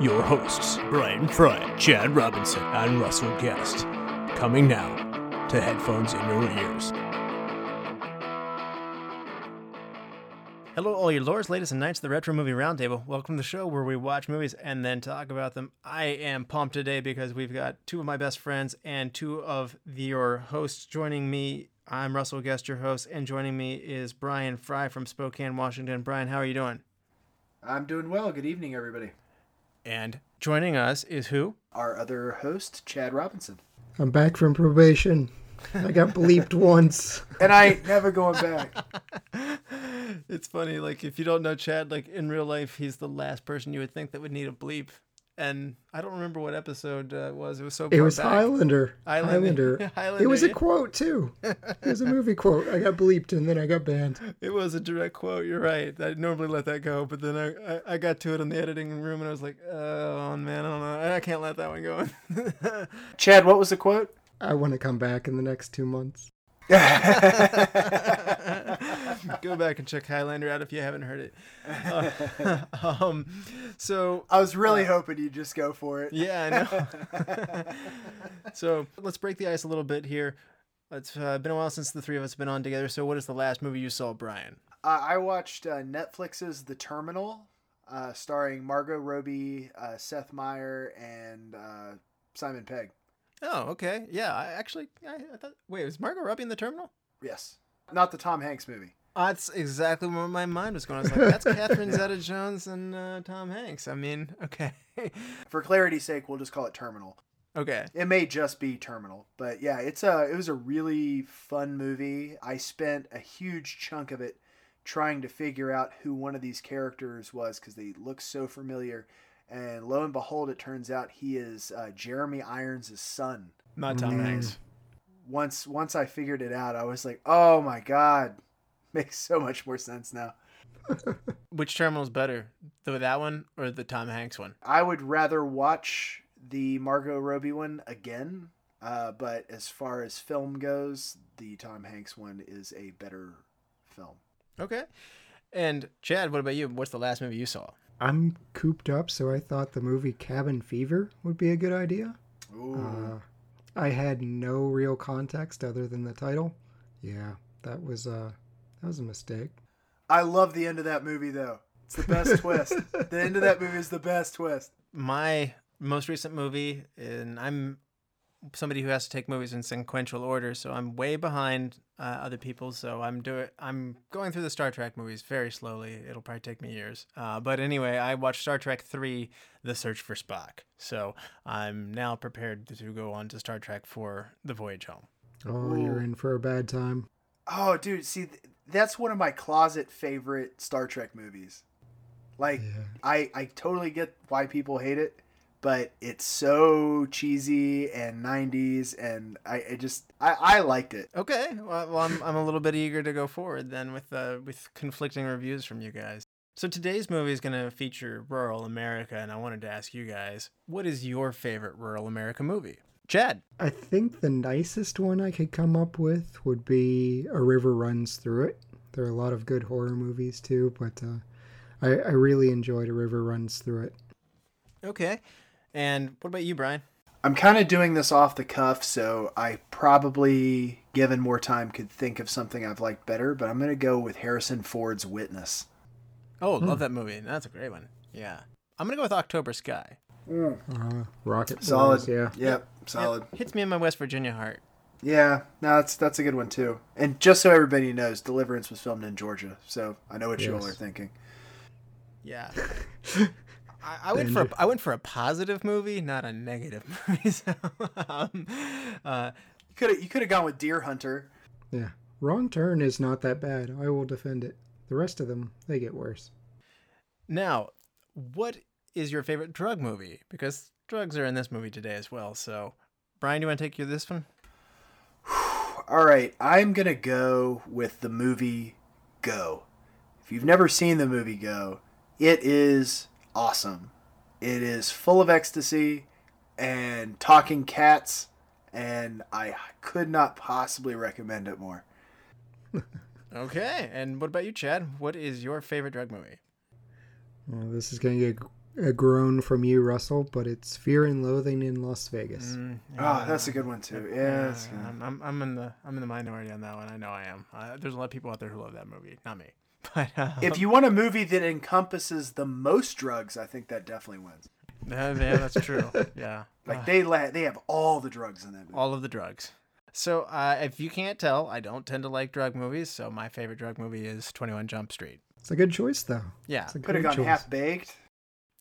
your hosts, Brian Fry, Chad Robinson, and Russell Guest. Coming now to headphones in your ears. Hello, all your lords, ladies, and knights of the Retro Movie Roundtable. Welcome to the show where we watch movies and then talk about them. I am pumped today because we've got two of my best friends and two of your hosts joining me. I'm Russell Guest, your host, and joining me is Brian Fry from Spokane, Washington. Brian, how are you doing? I'm doing well. Good evening, everybody. And joining us is who? Our other host, Chad Robinson. I'm back from probation. I got bleeped once. And I ain't never going back. it's funny, like if you don't know Chad, like in real life, he's the last person you would think that would need a bleep. And I don't remember what episode uh, it was. It was so. It was back. Highlander. Highlander. Highlander. Highlander, It was a yeah. quote too. It was a movie quote. I got bleeped and then I got banned. It was a direct quote. You're right. I normally let that go, but then I, I, I got to it in the editing room and I was like, oh man, I don't know. I can't let that one go. Chad, what was the quote? I want to come back in the next two months. go back and check Highlander out if you haven't heard it. Uh, um, so I was really hoping you'd just go for it. Yeah, I know. so let's break the ice a little bit here. It's uh, been a while since the three of us have been on together. So, what is the last movie you saw, Brian? Uh, I watched uh, Netflix's The Terminal, uh, starring Margot Robbie, uh, Seth Meyer, and uh, Simon Pegg. Oh, okay. Yeah, I actually, I, I thought. Wait, was Margot Robbie in the terminal? Yes. Not the Tom Hanks movie. That's exactly where my mind was going. I was like, that's Catherine Zeta-Jones and uh, Tom Hanks. I mean, okay, For clarity's sake, we'll just call it Terminal. okay. It may just be Terminal, but yeah, it's a it was a really fun movie. I spent a huge chunk of it trying to figure out who one of these characters was because they look so familiar. And lo and behold, it turns out he is uh, Jeremy Irons' son. Not Tom. Hanks. Once once I figured it out, I was like, oh my god, makes so much more sense now. Which terminal's better, the that one or the Tom Hanks one? I would rather watch the Margot Robbie one again, uh, but as far as film goes, the Tom Hanks one is a better film. Okay. And Chad, what about you? What's the last movie you saw? I'm cooped up, so I thought the movie Cabin Fever would be a good idea. Ooh. Uh, I had no real context other than the title. Yeah, that was uh, that was a mistake. I love the end of that movie though. It's the best twist. The end of that movie is the best twist. my most recent movie, and I'm somebody who has to take movies in sequential order, so I'm way behind uh, other people. So I'm doing, I'm going through the Star Trek movies very slowly. It'll probably take me years. Uh, but anyway, I watched Star Trek Three: The Search for Spock. So I'm now prepared to go on to Star Trek Four The Voyage Home. Oh, you're in for a bad time. Oh, dude, see, th- that's one of my closet favorite Star Trek movies. Like, Yeah. I I totally get why people hate it, but it's so cheesy and '90s, and I, I just I, I liked it. Okay, well, well I'm, I'm a little bit eager to go forward then with uh, with conflicting reviews from you guys. So today's movie is going to feature rural America, and I wanted to ask you guys, what is your favorite rural America movie? Chad. I think the nicest one I could come up with would be A River Runs Through It. There are a lot of good horror movies too, but uh, I, I really enjoyed A River Runs Through It. Okay, and what about you, Brian? I'm kind of doing this off the cuff, so I probably, given more time, could think of something I've liked better. But I'm gonna go with Harrison Ford's Witness. Oh, love that movie. That's a great one. Yeah, I'm gonna go with October Sky. Uh, Rocket Solid. Boys, yeah. Yep. Solid. Yep, hits me in my West Virginia heart. Yeah, no, that's that's a good one too. And just so everybody knows, Deliverance was filmed in Georgia, so I know what you all are thinking. Yeah. I, I went for a, I went for a positive movie, not a negative movie. So, um, uh, You could you could have gone with Deer Hunter. Yeah. Wrong Turn is not that bad. I will defend it. The rest of them, they get worse. Now, what is your favorite drug movie? Because drugs are in this movie today as well. So, Brian, do you want to take you this one? All right, I'm going to go with the movie Go. If you've never seen the movie Go, it is awesome. It is full of ecstasy and talking cats, and I could not possibly recommend it more. Okay. And what about you, Chad? What is your favorite drug movie? Well, this is going to get a groan from you, Russell, but it's Fear and Loathing in Las Vegas. Mm, Oh, that's a good one too. Yeah, that's good. I'm, I'm, I'm in the I'm in the minority on that one. I know I am. Uh, there's a lot of people out there who love that movie, not me. But uh, If you want a movie that encompasses the most drugs, I think that definitely wins. yeah, yeah, that's true. Yeah, Like Uh, they la- they have all the drugs in that movie. all of the drugs. So uh, if you can't tell, I don't tend to like drug movies. So my favorite drug movie is Twenty One Jump Street. It's a good choice, though. Yeah, It's a Could have gone half baked.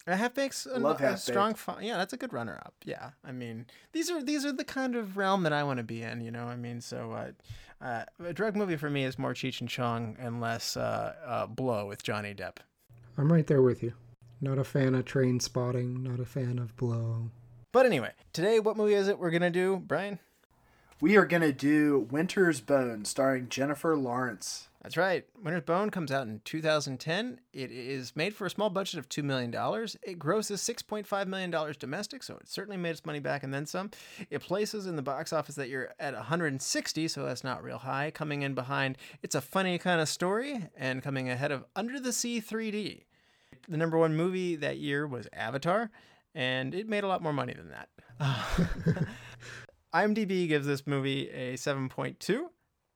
A half baked's a, Love a Half-Baked. strong. Fi- yeah, that's a good runner up. Yeah, I mean these are these are the kind of realm that I want to be in. You know, I mean, so uh, uh, a drug movie for me is more Cheech and Chong and less uh, uh, Blow with Johnny Depp. I'm right there with you. Not a fan of Trainspotting, not a fan of blow. But anyway, today what movie is it we're gonna do, Brian? We are gonna do Winter's Bone, starring Jennifer Lawrence. That's right. Winter's Bone comes out in 2010. It is made for a small budget of $2 million. It grosses $6.5 million domestic, so it certainly made its money back and then some. It places in the box office that you're at 160, so that's not real high. Coming in behind, it's a funny kind of story, and coming ahead of Under the Sea 3D. The number one movie that year was Avatar, and it made a lot more money than that. IMDb gives this movie a 7.2.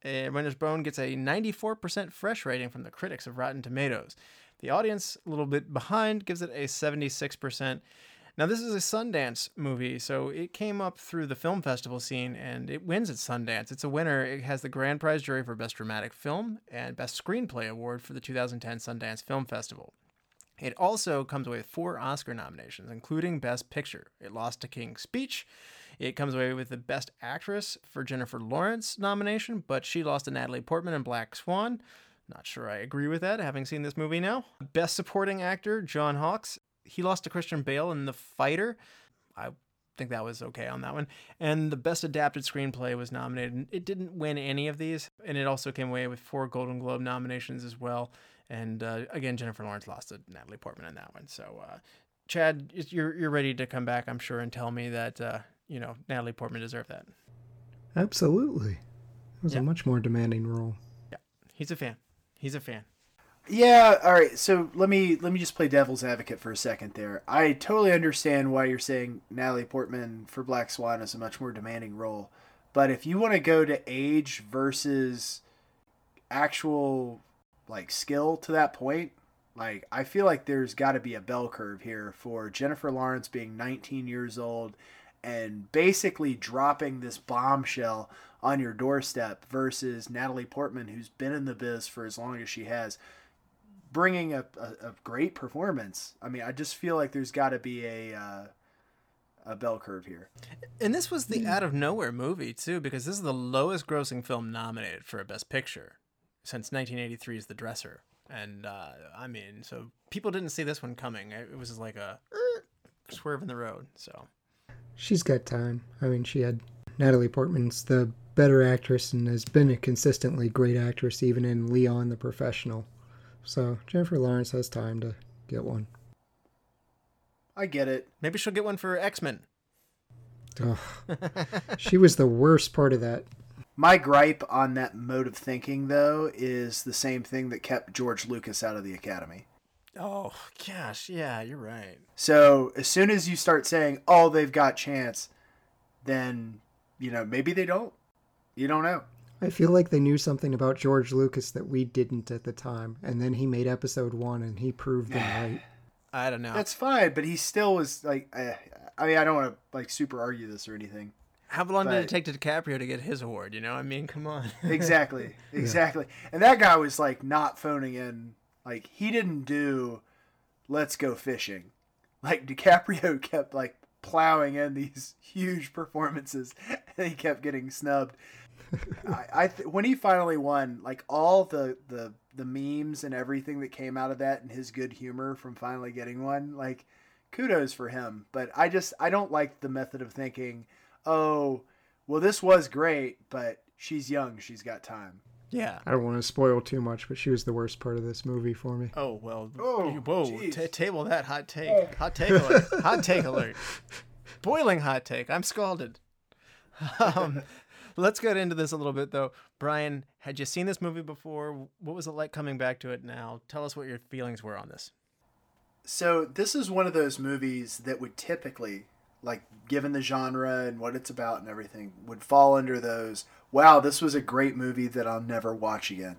Uh, and Winter's Bone gets a 94% fresh rating from the critics of Rotten Tomatoes. The audience, a little bit behind, gives it a 76%. Now, this is a Sundance movie, so it came up through the film festival scene and it wins at Sundance. It's a winner. It has the grand prize jury for Best Dramatic Film and Best Screenplay Award for the 2010 Sundance Film Festival. It also comes away with four Oscar nominations, including Best Picture. It lost to King's Speech. It comes away with the Best Actress for Jennifer Lawrence nomination, but she lost to Natalie Portman in Black Swan. Not sure I agree with that, having seen this movie now. Best Supporting Actor, John Hawkes. He lost to Christian Bale in The Fighter. I think that was okay on that one. And the Best Adapted Screenplay was nominated. It didn't win any of these, and it also came away with four Golden Globe nominations as well. And uh, again, Jennifer Lawrence lost to Natalie Portman in that one. So, uh, Chad, you're you're ready to come back, I'm sure, and tell me that uh, you know Natalie Portman deserved that. Absolutely. It was Yeah. a much more demanding role. Yeah. He's a fan. He's a fan. Yeah, all right. So let me let me just play devil's advocate for a second there. I totally understand why you're saying Natalie Portman for Black Swan is a much more demanding role. But if you want to go to age versus actual like skill to that point, like I feel like there's got to be a bell curve here for Jennifer Lawrence being 19 years old and basically dropping this bombshell on your doorstep versus Natalie Portman who's been in the biz for as long as she has bringing a, a, a great performance. I mean, I just feel like there's got to be a uh, a bell curve here. And this was the out of nowhere movie too, because this is the lowest grossing film nominated for a Best Picture since 1983's The Dresser. And uh, I mean, so people didn't see this one coming. It was like a er, swerve in the road. So She's got time. I mean, she had Natalie Portman's the better actress and has been a consistently great actress even in Leon the Professional. So Jennifer Lawrence has time to get one. I get it. maybe she'll get one for X Men. Ugh. she was the worst part of that. My gripe on that mode of thinking, though, is the same thing that kept George Lucas out of the Academy. Oh gosh, yeah, you're right. So as soon as you start saying, "Oh, they've got chance," then you know maybe they don't. You don't know. I feel like they knew something about George Lucas that we didn't at the time, and then he made episode one and he proved them right. I don't know. That's fine, but he still was like. Uh, I mean, I don't want to like super argue this or anything. How long did it take to DiCaprio to get his award? You know, I mean, come on. Exactly, exactly. And that guy was like not phoning in. Like he didn't do, let's go fishing. Like DiCaprio kept like plowing in these huge performances, and he kept getting snubbed. I, I th- when he finally won, like all the the the memes and everything that came out of that, and his good humor from finally getting one, like kudos for him. But I just I don't like the method of thinking, oh, well this was great, but she's young, she's got time. Yeah. I don't want to spoil too much, but she was the worst part of this movie for me. Oh well. Oh, whoa! jeez. ta table that hot take. Hot take alert. hot take alert. Boiling hot take. I'm scalded. Um, let's get into this a little bit though. Brian, had you seen this movie before? What was it like coming back to it now? Tell us what your feelings were on this. So this is one of those movies that would typically, like given the genre and what it's about and everything, would fall under those. Wow, this was a great movie that I'll never watch again.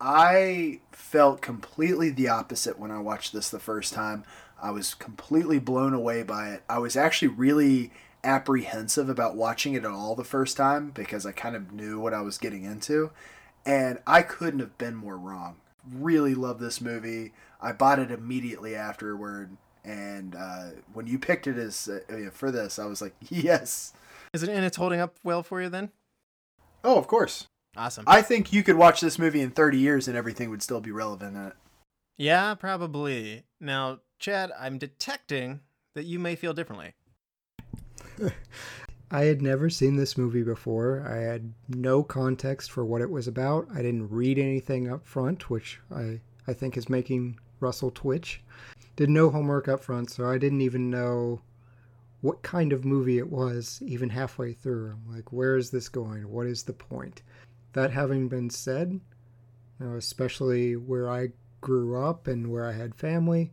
I felt completely the opposite when I watched this the first time. I was completely blown away by it. I was actually really apprehensive about watching it at all the first time because I kind of knew what I was getting into. And I couldn't have been more wrong. Really love this movie. I bought it immediately afterward. And uh, when you picked it as uh, for this, I was like, yes. Is it and it's holding up well for you then? Oh, of course. Awesome. I think you could watch this movie in 30 years and everything would still be relevant in it. yeah, probably. Now, Chad, I'm detecting that you may feel differently. I had never seen this movie before. I had no context for what it was about. I didn't read anything up front, which I, I think is making Russell twitch. Did no homework up front, so I didn't even know what kind of movie it was even halfway through. I'm like, where is this going? What is the point? That having been said, you know, especially where I grew up and where I had family,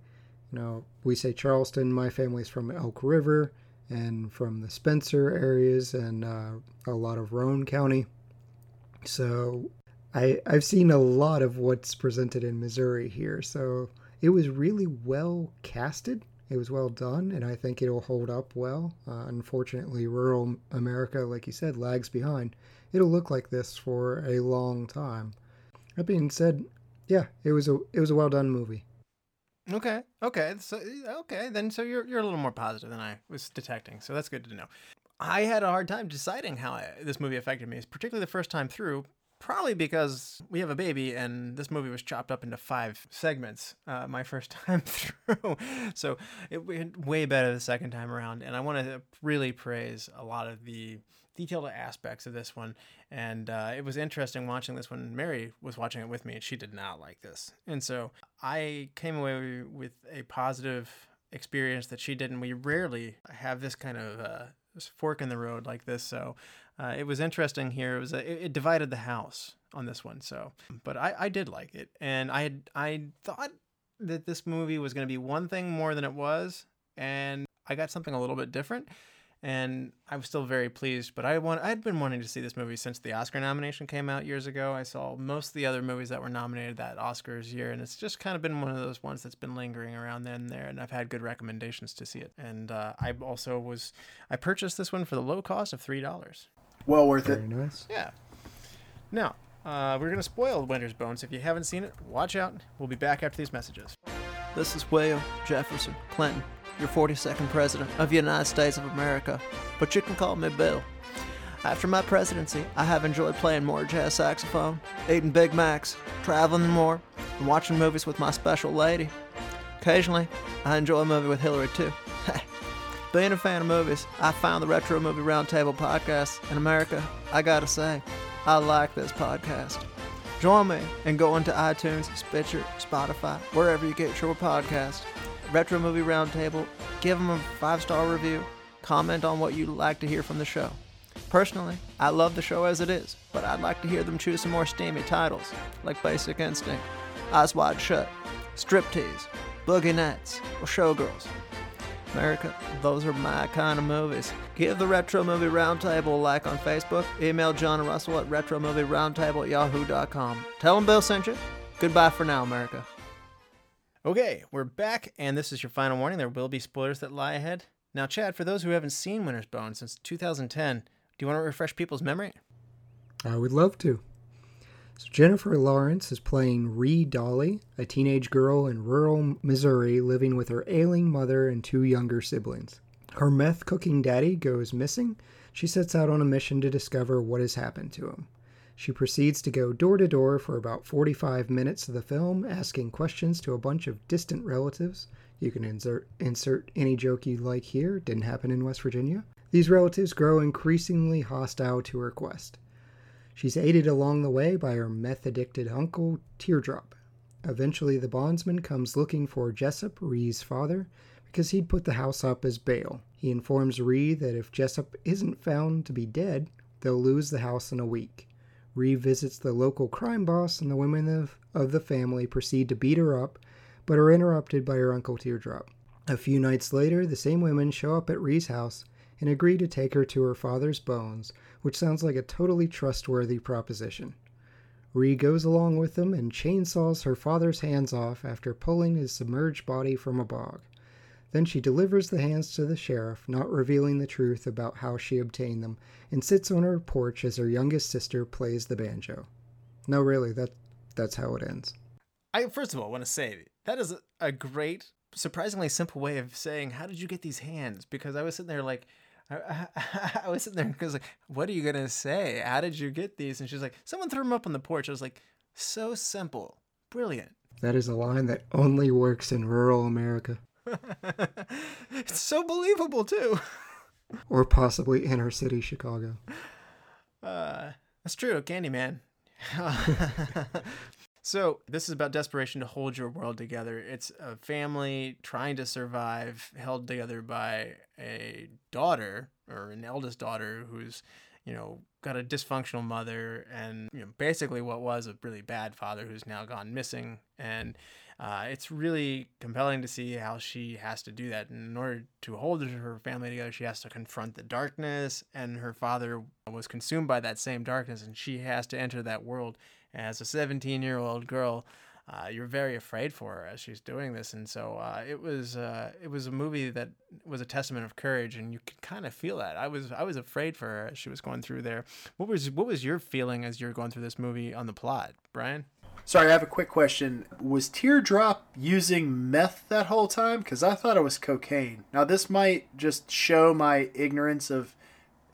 you know, we say Charleston, my family's from Elk River and from the Spencer areas and uh, a lot of Roane County. So I, I've seen a lot of what's presented in Missouri here. So it was really well casted. It was well done, and I think it'll hold up well. Uh, unfortunately, rural America, like you said, lags behind. It'll look like this for a long time. That being said, yeah, it was a it was a well done movie. Okay. Okay. So okay, then so you're you're a little more positive than I was detecting. So that's good to know. I had a hard time deciding how I, this movie affected me, particularly the first time through. Probably because we have a baby and this movie was chopped up into five segments uh, my first time through. So it went way better the second time around. And I want to really praise a lot of the detailed aspects of this one. And uh, it was interesting watching this one Mary was watching it with me, and she did not like this. And so I came away with a positive experience that she didn't. We rarely have this kind of uh, fork in the road like this. So uh, it was interesting here. It was a, it, it divided the house on this one. So, but I, I did like it, and I had I thought that this movie was going to be one thing more than it was, and I got something a little bit different and I was still very pleased. But I want I'd been wanting to see this movie since the Oscar nomination came out years ago. I saw most of the other movies that were nominated that Oscars year, and it's just kind of been one of those ones that's been lingering around then and there. And I've had good recommendations to see it. And uh, I also was I purchased this one for the low cost of three dollars. Well worth it. Nice. Yeah. Now. Uh, we're gonna spoil Winter's Bones. If you haven't seen it, watch out. We'll be back after these messages. This is William Jefferson Clinton, your 42nd President of the United States of America, but you can call me Bill. After my presidency, I have enjoyed playing more jazz saxophone, eating Big Macs, traveling more, and watching movies with my special lady. Occasionally, I enjoy a movie with Hillary too. Being a fan of movies, I found the Retro Movie Roundtable podcast in America. I gotta say, I like this podcast. Join me and go into iTunes, Stitcher, Spotify, wherever you get your podcast. Retro Movie Roundtable, give them a five star review, comment on what you'd like to hear from the show. Personally, I love the show as it is, but I'd like to hear them choose some more steamy titles, like Basic Instinct, Eyes Wide Shut, Striptease, Boogie Nights, or Showgirls. America, those are my kind of movies. Give the Retro Movie Roundtable a like on Facebook. Email John and Russell at retromovieroundtable at yahoo.com. Tell them Bill sent you. Goodbye for now, America. Okay, we're back, and this is your final warning. There will be spoilers that lie ahead. Now, Chad, for those who haven't seen Winter's Bone since 2010, do you want to refresh people's memory? I would love to. So Jennifer Lawrence is playing Ree Dolly, a teenage girl in rural Missouri living with her ailing mother and two younger siblings. Her meth cooking daddy goes missing. She sets out on a mission to discover what has happened to him. She proceeds to go door to door for about 45 minutes of the film, asking questions to a bunch of distant relatives, You can insert insert any joke you like here. Didn't happen in West Virginia. These relatives grow increasingly hostile to her quest. She's aided along the way by her meth addicted uncle, Teardrop. Eventually, the bondsman comes looking for Jessup, Ree's father, because he'd put the house up as bail. He informs Ree that if Jessup isn't found to be dead, they'll lose the house in a week. Ree visits the local crime boss, and the women of, of the family proceed to beat her up, but are interrupted by her uncle Teardrop. A few nights later, the same women show up at Ree's house and agree to take her to her father's bones, which sounds like a totally trustworthy proposition. Ree goes along with them and chainsaws her father's hands off after pulling his submerged body from a bog. Then she delivers the hands to the sheriff, not revealing the truth about how she obtained them, and sits on her porch as her youngest sister plays the banjo. No, really, that that's how it ends. I first of all want to say that is a, a great, surprisingly simple way of saying how did you get these hands? Because I was sitting there like. I, I, I was sitting there because like, what are you gonna say? How did you get these? And she's like, someone threw them up on the porch. I was like, so simple, brilliant. That is a line that only works in rural America, it's so believable too. or possibly inner city Chicago. Uh, that's true, Candyman. So this is about desperation to hold your world together. It's a family trying to survive, held together by a daughter or an eldest daughter who's, you know, got a dysfunctional mother and you know basically what was a really bad father who's now gone missing and uh, it's really compelling to see how she has to do that. And in order to hold her family together, she has to confront the darkness, and her father was consumed by that same darkness, and she has to enter that world as a 17 year old girl. Uh, you're very afraid for her as she's doing this, and so uh, it was uh, it was a movie that was a testament of courage, and you could kind of feel that. I was I was afraid for her as she was going through there. What was what was your feeling as you're going through this movie on the plot, Brian? Sorry, I have a quick question. Was Teardrop using meth that whole time? Because I thought it was cocaine. Now, this might just show my ignorance of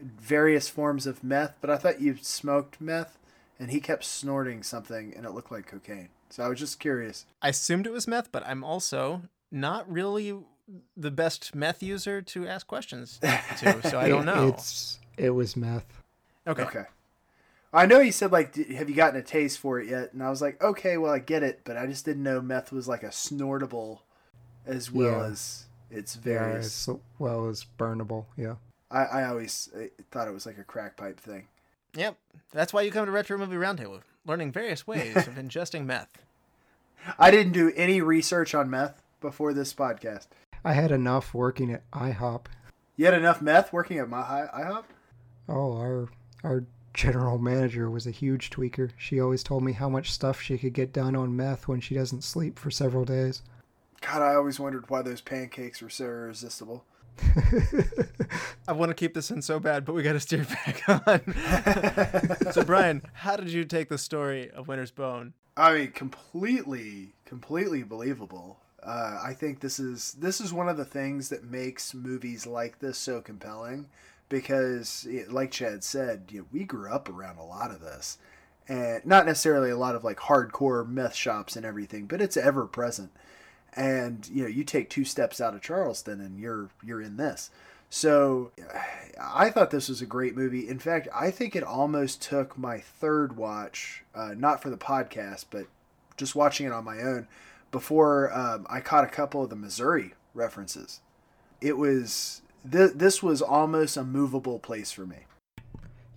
various forms of meth, but I thought you smoked meth and he kept snorting something and it looked like cocaine. So I was just curious. I assumed it was meth, but I'm also not really the best meth user to ask questions to, so I don't know. It's it was meth. Okay. Okay. I know he said like, "Have you gotten a taste for it yet?" And I was like, "Okay, well, I get it," but I just didn't know meth was like a snortable, as well Yeah. as its Yeah, various. as well as burnable. Yeah. I, I always uh, thought it was like a crack pipe thing. Yep. That's why you come to Retro Movie Roundtable, learning various ways of ingesting meth. I didn't do any research on meth before this podcast. I had enough working at IHOP. You had enough meth working at my IHOP? Oh, our our general manager was a huge tweaker. She always told me how much stuff she could get done on meth when she doesn't sleep for several days. God, I always wondered why those pancakes were so irresistible. I want to keep this in so bad, but we got to steer back on. so, Brian, how did you take the story of Winter's Bone? I mean, completely, completely believable. Uh, I think this is this is one of the things that makes movies like this so compelling, because, like Chad said, you know, we grew up around a lot of this, and not necessarily a lot of like hardcore meth shops and everything, but it's ever present. And you know, you take two steps out of Charleston, and you're you're in this. So, I thought this was a great movie. In fact, I think it almost took my third watch, uh, not for the podcast, but just watching it on my own, before um, I caught a couple of the Missouri references. It was th- this was almost a movable place for me.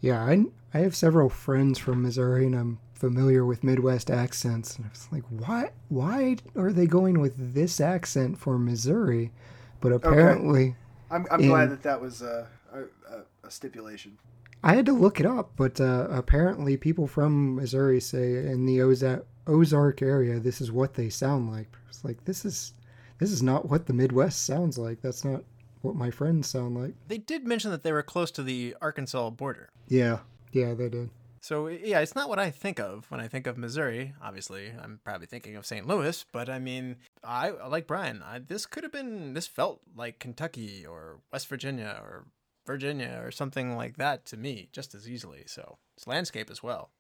Yeah, I, I have several friends from Missouri, and I'm familiar with Midwest accents. And I was like, why why are they going with this accent for Missouri? But apparently, I'm, I'm In- glad that that was a, a, a- a stipulation. I had to look it up. But uh, apparently, people from Missouri say in the Oza- Ozark area, this is what they sound like. It's like this is this is not what the Midwest sounds like. That's not what my friends sound like. They did mention that they were close to the Arkansas border. Yeah, yeah, they did. So, yeah, it's not what I think of when I think of Missouri. Obviously, I'm probably thinking of St. Louis, but I mean, I like Brian. I, this could have been, this felt like Kentucky or West Virginia or Virginia or something like that to me just as easily. So, it's landscape as well.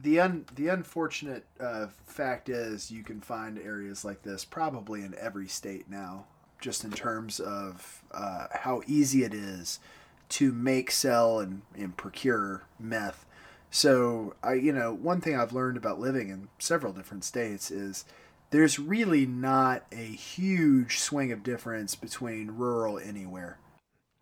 the un the unfortunate uh, fact is you can find areas like this probably in every state now, just in terms of uh, how easy it is to make, sell, and, and procure meth. So I, you know, one thing I've learned about living in several different states is there's really not a huge swing of difference between rural anywhere.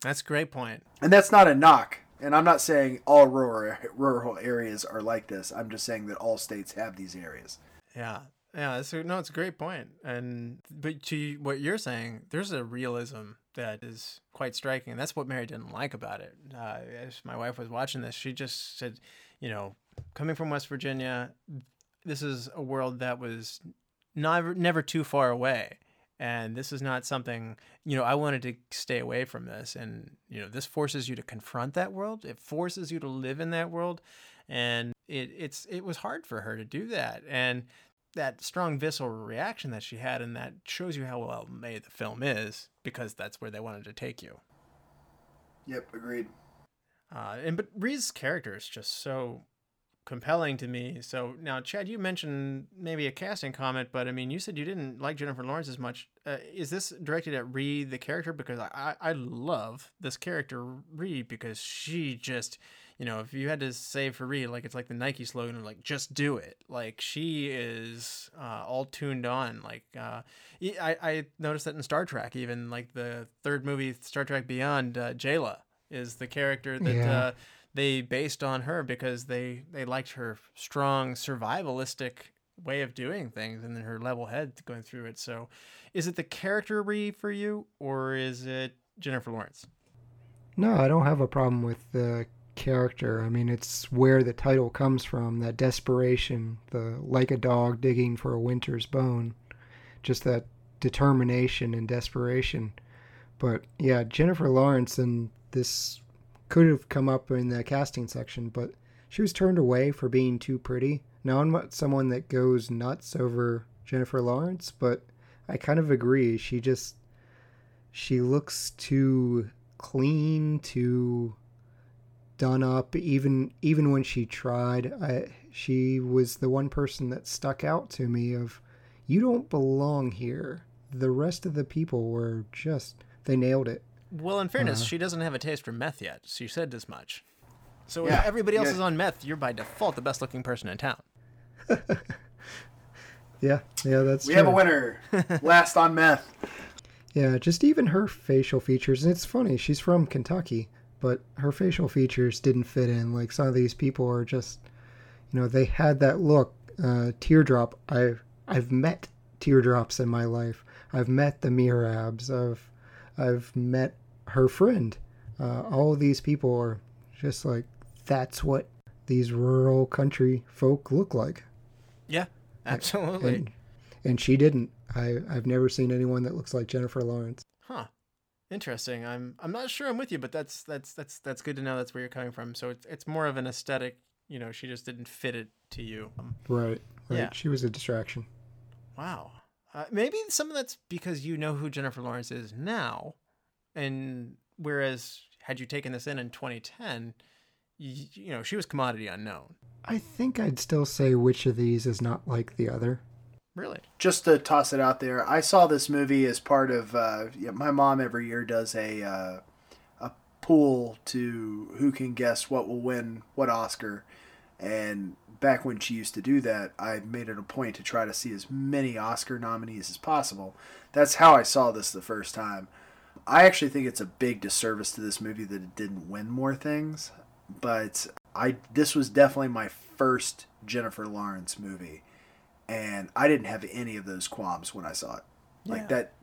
That's a great point. And that's not a knock. And I'm not saying all rural rural areas are like this. I'm just saying that all states have these areas. Yeah. Yeah, it's a, no, it's a great point. And but to what you're saying, there's a realism that is quite striking. And that's what Mary didn't like about it. Uh, as my wife was watching this, she just said, you know, coming from West Virginia, this is a world that was never never too far away. And this is not something you know i wanted to stay away from this. And you know this forces you to confront that world. It forces you to live in that world. And it it's it was hard for her to do that. And that strong visceral reaction that she had and that shows you how well made the film is because that's where they wanted to take you. Yep agreed uh, and but Ree's character is just so compelling to me. So now, Chad, you mentioned maybe a casting comment, but I mean, you said you didn't like Jennifer Lawrence as much. Uh, is this directed at Ree, the character? Because I, I love this character, Ree, because she just, you know, if you had to say for Ree, like it's like the Nike slogan of like, just do it. Like she is uh, all tuned on. Like uh, I, I noticed that in Star Trek, even like the third movie, Star Trek Beyond, uh, Jaylah is the character that. Yeah uh, they based on her because they they liked her strong survivalistic way of doing things and then her level head going through it. So, is it the character Ree for you, or is it Jennifer Lawrence? No, I don't have a problem with the character. I mean, it's where the title comes from that desperation, the like a dog digging for a winter's bone, just that determination and desperation. But yeah, Jennifer Lawrence and this could have come up in the casting section, but she was turned away for being too pretty. Now, I'm not someone that goes nuts over Jennifer Lawrence, but I kind of agree. She just she looks too clean, too done up. Even even when she tried, I, she was the one person that stuck out to me. Of you don't belong here. The rest of the people were just they nailed it. Well, in fairness, Uh, she doesn't have a taste for meth yet. She said as much. So Yeah, if everybody else yeah. is on meth, you're by default the best looking person in town. Yeah, yeah, that's We true. have a winner. Last on meth. Yeah, just even her facial features. And it's funny, she's from Kentucky, but her facial features didn't fit in. Like some of these people are just, you know, they had that look. Uh, teardrop. I've I've met teardrops in my life. I've met the Merabs. I've I've met her friend. Uh, all of these people are just like that's what these rural country folk look like. Yeah, absolutely. And, and she didn't. I I've never seen anyone that looks like Jennifer Lawrence. Huh. Interesting. I'm I'm not sure I'm with you, but that's that's that's that's good to know that's where you're coming from. So it's it's more of an aesthetic, you know, she just didn't fit it to you. Um, Right. Right. Yeah. She was a distraction. wow. Uh, maybe some of that's because you know who Jennifer Lawrence is now, and whereas had you taken this in in 2010, you, you know she was commodity unknown. I think I'd still say which of these is not like the other. Really? Just to toss it out there, I saw this movie as part of. Uh, yeah, my mom every year does a uh, a pool to who can guess what will win what Oscar, and back when she used to do that, I made it a point to try to see as many Oscar nominees as possible. That's how I saw this the first time. I actually think it's a big disservice to this movie that it didn't win more things, but I this was definitely my first Jennifer Lawrence movie, and I didn't have any of those qualms when I saw it. Like that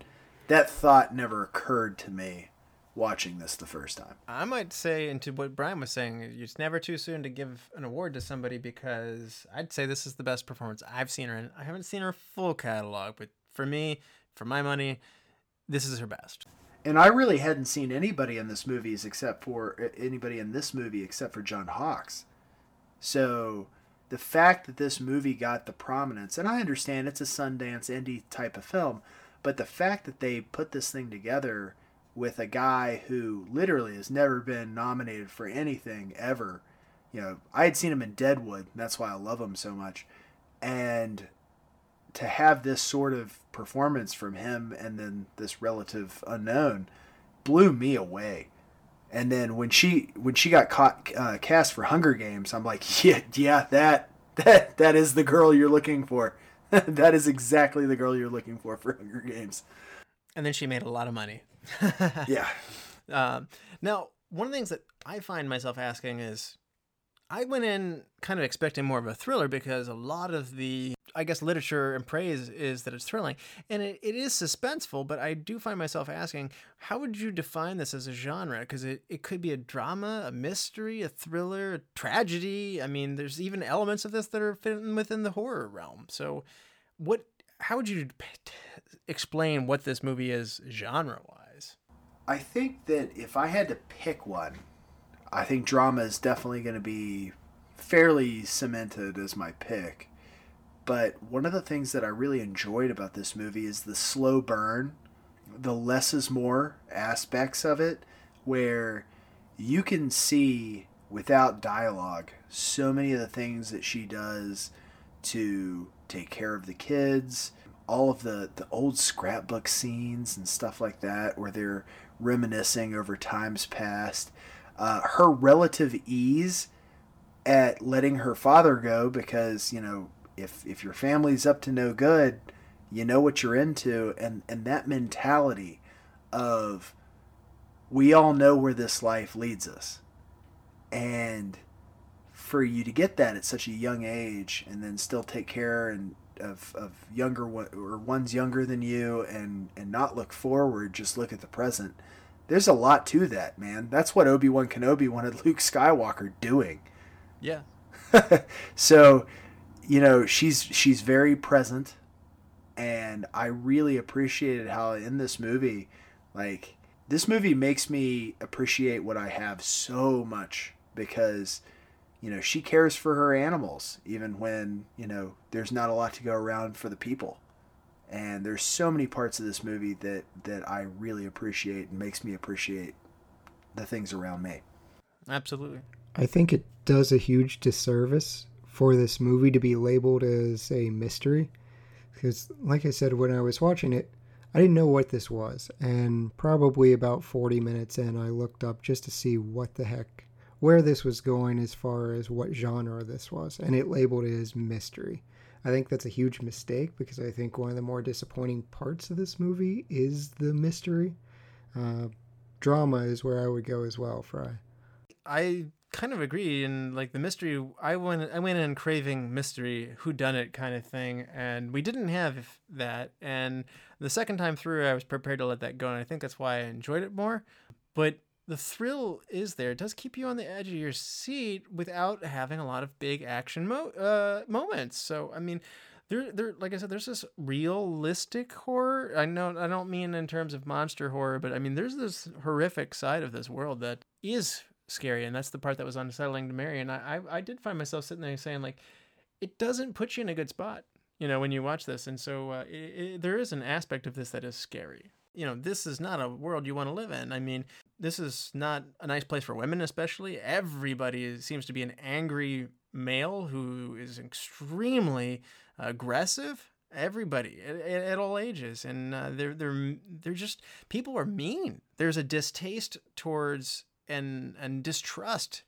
that thought never occurred to me watching this the first time. I might say, into what Brian was saying, it's never too soon to give an award to somebody because I'd say this is the best performance I've seen her in. I haven't seen her full catalog, but for me, for my money, this is her best. And I really hadn't seen anybody in this movies except for anybody in this movie except for John Hawkes. So the fact that this movie got the prominence, and I understand it's a Sundance indie type of film, but the fact that they put this thing together with a guy who literally has never been nominated for anything ever, you know, I had seen him in Deadwood. That's why I love him so much. And to have this sort of performance from him and then this relative unknown blew me away. And then when she when she got caught uh, cast for Hunger Games, I'm like, yeah, yeah, that that that is the girl you're looking for. that is exactly the girl you're looking for for Hunger Games. And then she made a lot of money. Yeah. Um, now, one of the things that I find myself asking is I went in kind of expecting more of a thriller because a lot of the, I guess, literature and praise is that it's thrilling. And it, it is suspenseful, but I do find myself asking, how would you define this as a genre? Because it, it could be a drama, a mystery, a thriller, a tragedy. I mean, there's even elements of this that are fitting within the horror realm. So, what, how would you explain what this movie is genre wise? I think that if I had to pick one, I think drama is definitely going to be fairly cemented as my pick. But one of the things that I really enjoyed about this movie is the slow burn, the less is more aspects of it, where you can see without dialogue so many of the things that she does to take care of the kids, all of the, the old scrapbook scenes and stuff like that, where they're reminiscing over times past. Uh, her relative ease at letting her father go because you know if if your family's up to no good, you know what you're into, and and that mentality of we all know where this life leads us, and for you to get that at such a young age and then still take care and of, of younger one or ones younger than you and and not look forward just look at the present there's a lot to that man. That's what obi-wan kenobi wanted luke skywalker doing. Yeah. so you know she's she's very present. And i really appreciated how in this movie like this movie makes me appreciate what i have so much because you know she cares for her animals even when you know there's not a lot to go around for the people. And there's so many parts of this movie that that i really appreciate and makes me appreciate the things around me. Absolutely. I think it does a huge disservice for this movie to be labeled as a mystery. Because, like I said, when I was watching it, I didn't know what this was. And probably about 40 minutes in, I looked up just to see what the heck, where this was going as far as what genre this was. And it labeled it as mystery. I think that's a huge mistake because I think one of the more disappointing parts of this movie is the mystery. Uh, drama is where I would go as well, Fry. I kind of agree and like the mystery I went I went in craving mystery who done it kind of thing and we didn't have that and the second time through I was prepared to let that go and I think that's why I enjoyed it more but the thrill is there it does keep you on the edge of your seat without having a lot of big action mo- uh, moments so I mean there, there, like I said, there's this realistic horror. I know, I don't mean in terms of monster horror, but I mean there's this horrific side of this world that is scary, and that's the part that was unsettling to Mary. And I, I, I did find myself sitting there saying like, it doesn't put you in a good spot, you know, when you watch this. And so uh, it, it, there is an aspect of this that is scary. You know, this is not a world you want to live in. I mean, this is not a nice place for women, especially. Everybody seems to be an angry male who is extremely aggressive. Everybody at, at all ages, and uh, they're they're they're just people are mean. There's a distaste towards and and distrust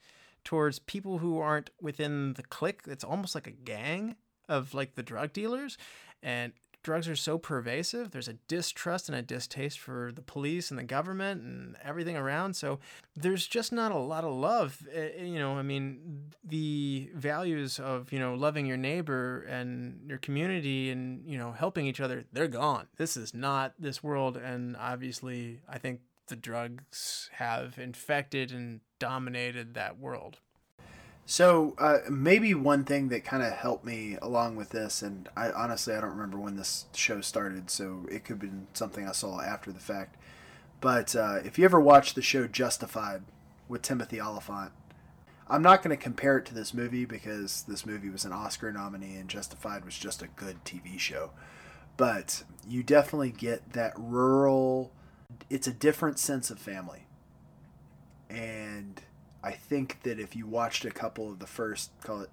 towards people who aren't within the clique. It's almost like a gang of like the drug dealers, and drugs are so pervasive. There's a distrust and a distaste for the police and the government and everything around. So there's just not a lot of love. Uh, You know, I mean, the values of you know loving your neighbor and your community and you know helping each other, they're gone. This is not this world, and obviously, I think the drugs have infected and dominated that world. So uh, maybe one thing that kind of helped me along with this, and I honestly I don't remember when this show started, so it could have been something I saw after the fact. But uh, if you ever watched the show Justified with Timothy Olyphant, I'm not going to compare it to this movie because this movie was an Oscar nominee and Justified was just a good TV show. But you definitely get that rural. It's a different sense of family, and I think that if you watched a couple of the first, call it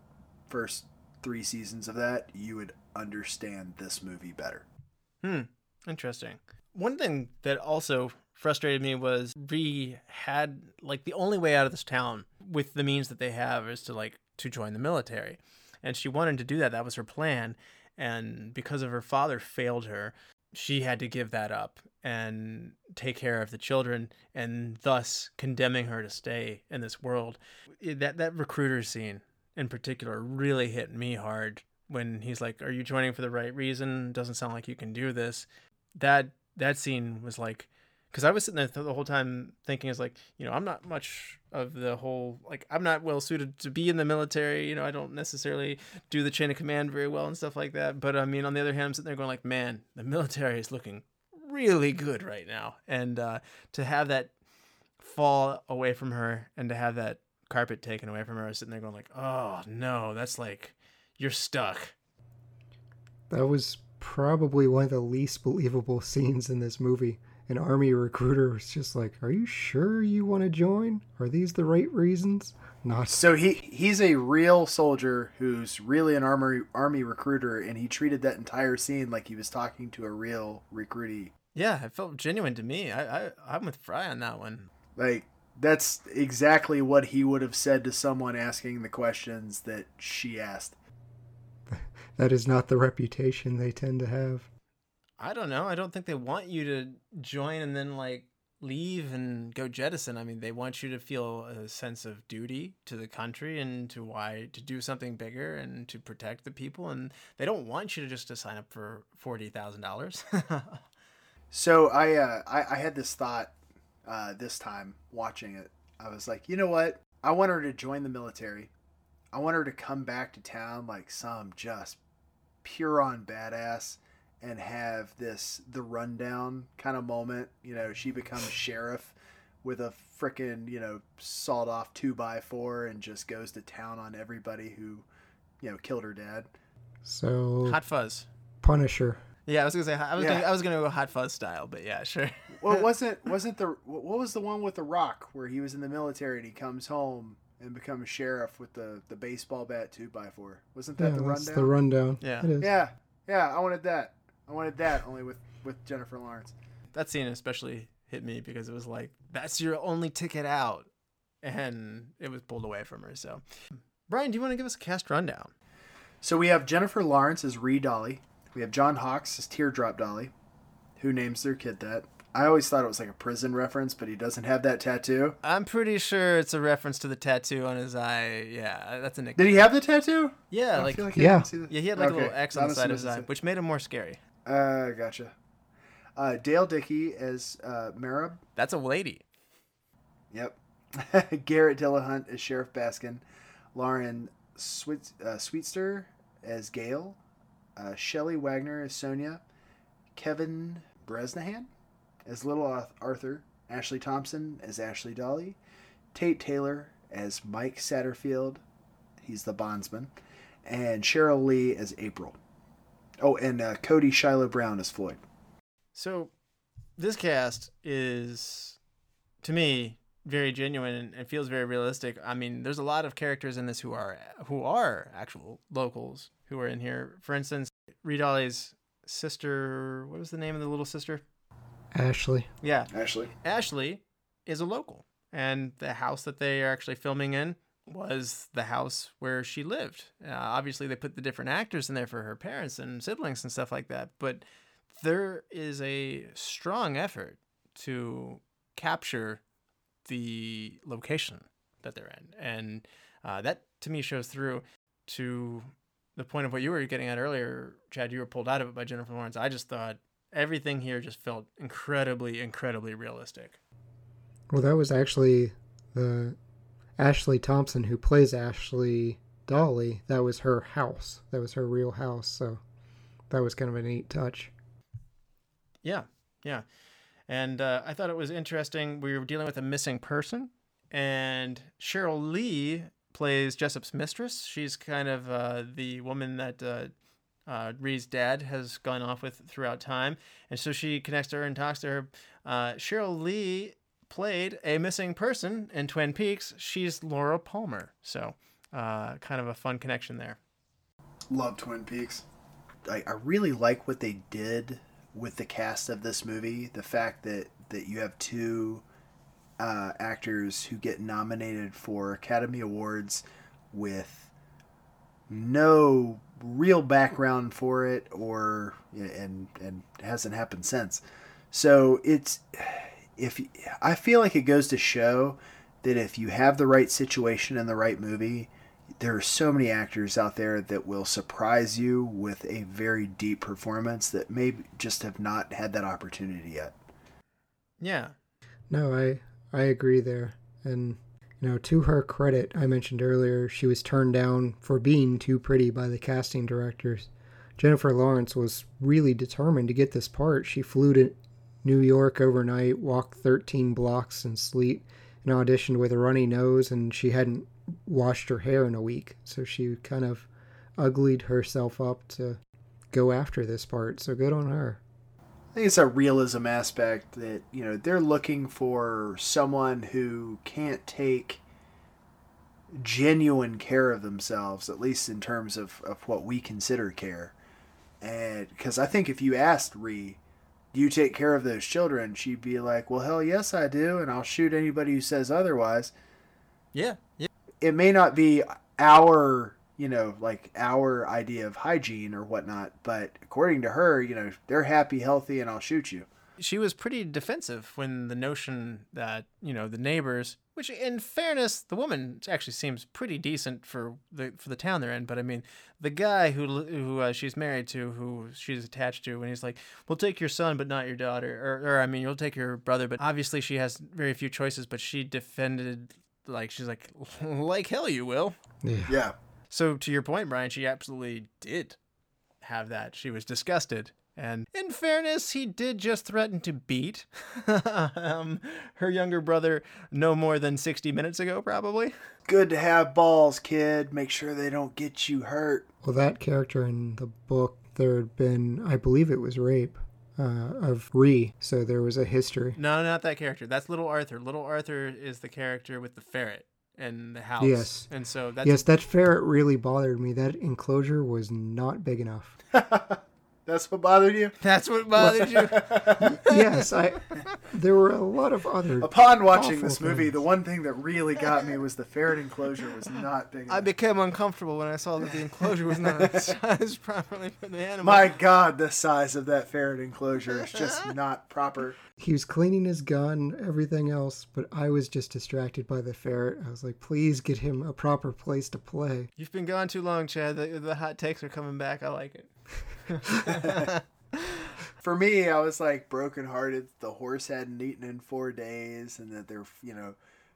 first three seasons of that, you would understand this movie better. Hmm. Interesting. One thing that also frustrated me was we had like the only way out of this town with the means that they have is to like to join the military. And she wanted to do that. That was her plan. And because of her father failed her, she had to give that up and take care of the children and thus condemning her to stay in this world. That that recruiter scene in particular really hit me hard when he's like, "Are you joining for the right reason? Doesn't sound like you can do this." That that scene was like because I was sitting there the whole time thinking, is like, you know, I'm not much of the whole, like, I'm not well suited to be in the military. You know, I don't necessarily do the chain of command very well and stuff like that. But I mean, on the other hand, I'm sitting there going, like, man, the military is looking really good right now. And uh, to have that fall away from her and to have that carpet taken away from her, I was sitting there going, like, oh no, that's like, you're stuck. That was probably one of the least believable scenes in this movie an army recruiter was just like, "Are you sure you want to join? Are these the right reasons?" Not so he he's a real soldier who's really an army army recruiter, and he treated that entire scene like he was talking to a real recruitee. Yeah, it felt genuine to me. I, I I'm with Fry on that one. Like that's exactly what he would have said to someone asking the questions that she asked. That is not the reputation they tend to have. I don't know. I don't think they want you to join and then like leave and go jettison. I mean, they want you to feel a sense of duty to the country and to why to do something bigger and to protect the people. And they don't want you to just to sign up for forty thousand dollars. so I, uh, I I had this thought uh, this time watching it. I was like, you know what? I want her to join the military. I want her to come back to town like some just pure on badass and have this the rundown kind of moment. You know, she becomes sheriff with a freaking you know sawed off two by four and just goes to town on everybody who you know killed her dad. So Hot Fuzz. Punisher. Yeah, I was gonna say I was Yeah. gonna, I was gonna go Hot Fuzz style, but yeah, sure. Well, wasn't wasn't the what was the one with the Rock where he was in the military and he comes home and becomes sheriff with the the baseball bat two by four? Wasn't that yeah, the that's rundown? the rundown. Yeah. It is. yeah, yeah. I wanted that. I wanted that only with with Jennifer Lawrence. that scene especially hit me because it was like that's your only ticket out, and it was pulled away from her. So, Brian, do you want to give us a cast rundown? So we have Jennifer Lawrence as Ree Dolly. We have John Hawkes as Teardrop Dolly, who names their kid that. I always thought it was like a prison reference, but he doesn't have that tattoo. I'm pretty sure it's a reference to the tattoo on his eye. Yeah, that's a nickname. Did he have the tattoo? Yeah, I like, feel I Yeah. didn't see that. yeah, he had like a little X not on the side of his eye, which made him more scary. Uh, gotcha. Uh, Dale Dickey as uh, Merab. That's a lady. Yep. Garret Dillahunt as Sheriff Baskin. Lauren Sweet, uh, Sweetser as Gail. Uh, Shelley Waggener as Sonia. Kevin Breznahan as Little Arthur. Ashley Thompson as Ashley Dolly. Tate Taylor as Mike Satterfield. He's the bondsman. And Sheryl Lee as April. Oh, and uh, Cody Shiloh Brown as Floyd. So, this cast is, to me, very genuine and, and feels very realistic. I mean, there's a lot of characters in this who are who are actual locals who are in here. For instance, Ree Dolly's sister. What was the name of the little sister? Ashley. Yeah, Ashley. Ashley is a local, and the house that they are actually filming in was the house where she lived. Uh, obviously, they put the different actors in there for her parents and siblings and stuff like that, but there is a strong effort to capture the location that they're in, and uh, that to me shows through to the point of what you were getting at earlier, Chad. You were pulled out of it by Jennifer Lawrence. I just thought everything here just felt incredibly, incredibly realistic. Well, that was actually the Ashley Thompson who plays Ashley Dolly. That was her house. That was her real house. So that was kind of a neat touch. Yeah, yeah. And uh, I thought it was interesting. We were dealing with a missing person, and Sheryl Lee plays Jessup's mistress. She's kind of uh, the woman that uh, uh, Ree's dad has gone off with throughout time, and so she connects to her and talks to her. Uh, Sheryl Lee played a missing person in Twin Peaks. She's Laura Palmer. So, uh, kind of a fun connection there. Love Twin Peaks. I, I really like what they did with the cast of this movie. The fact that, that you have two uh, actors who get nominated for Academy Awards with no real background for it or and and hasn't happened since. So it's if I feel like it goes to show that if you have the right situation and the right movie, there are so many actors out there that will surprise you with a very deep performance that may just have not had that opportunity yet. Yeah. No, I I agree there. And you know, to her credit, I mentioned earlier she was turned down for being too pretty by the casting directors. Jennifer Lawrence was really determined to get this part. She flew to New York overnight, walked 13 blocks in sleet, and auditioned with a runny nose, and she hadn't washed her hair in a week. So she kind of uglied herself up to go after this part. So good on her. I think it's a realism aspect that, you know, they're looking for someone who can't take genuine care of themselves, at least in terms of, of what we consider care. And because I think if you asked Ree, do you take care of those children? She'd be like, well, hell yes, I do. And I'll shoot anybody who says otherwise. Yeah. It may not be our, you know, like our idea of hygiene or whatnot, but according to her, you know, they're happy, healthy, and I'll shoot you. She was pretty defensive when the notion that, you know, the neighbors, which in fairness, the woman actually seems pretty decent for the for the town they're in, but I mean, the guy who who uh, she's married to, who she's attached to, when he's like, "We'll take your son, but not your daughter," or, or I mean, you'll take your brother, but obviously she has very few choices, but she defended like she's like, like hell you will. Yeah. Yeah. So to your point, Brian, she absolutely did have that. She was disgusted. And in fairness, he did just threaten to beat um, her younger brother no more than 60 minutes ago, probably. Good to have balls, kid. Make sure they don't get you hurt. Well, that character in the book, there had been, I believe it was rape uh, of Ree, so there was a history. No, not that character. That's Little Arthur. Little Arthur is the character with the ferret and the house. Yes. And so that's Yes, that ferret really bothered me. That enclosure was not big enough. That's what bothered you? that's what bothered you. yes, I. There were a lot of other. Upon watching awful this movie, things. the one thing that really got me was the ferret enclosure was not big Enough. I became uncomfortable when I saw that the enclosure was not sized properly for the animal. My God, the size of that ferret enclosure is just not proper. He was cleaning his gun, everything else, but I was just distracted by the ferret. I was like, please get him a proper place to play. You've been gone too long, Chad. The, the hot takes are coming back. I like it. For me, I was like brokenhearted. That the horse hadn't eaten in four days, and that they're you know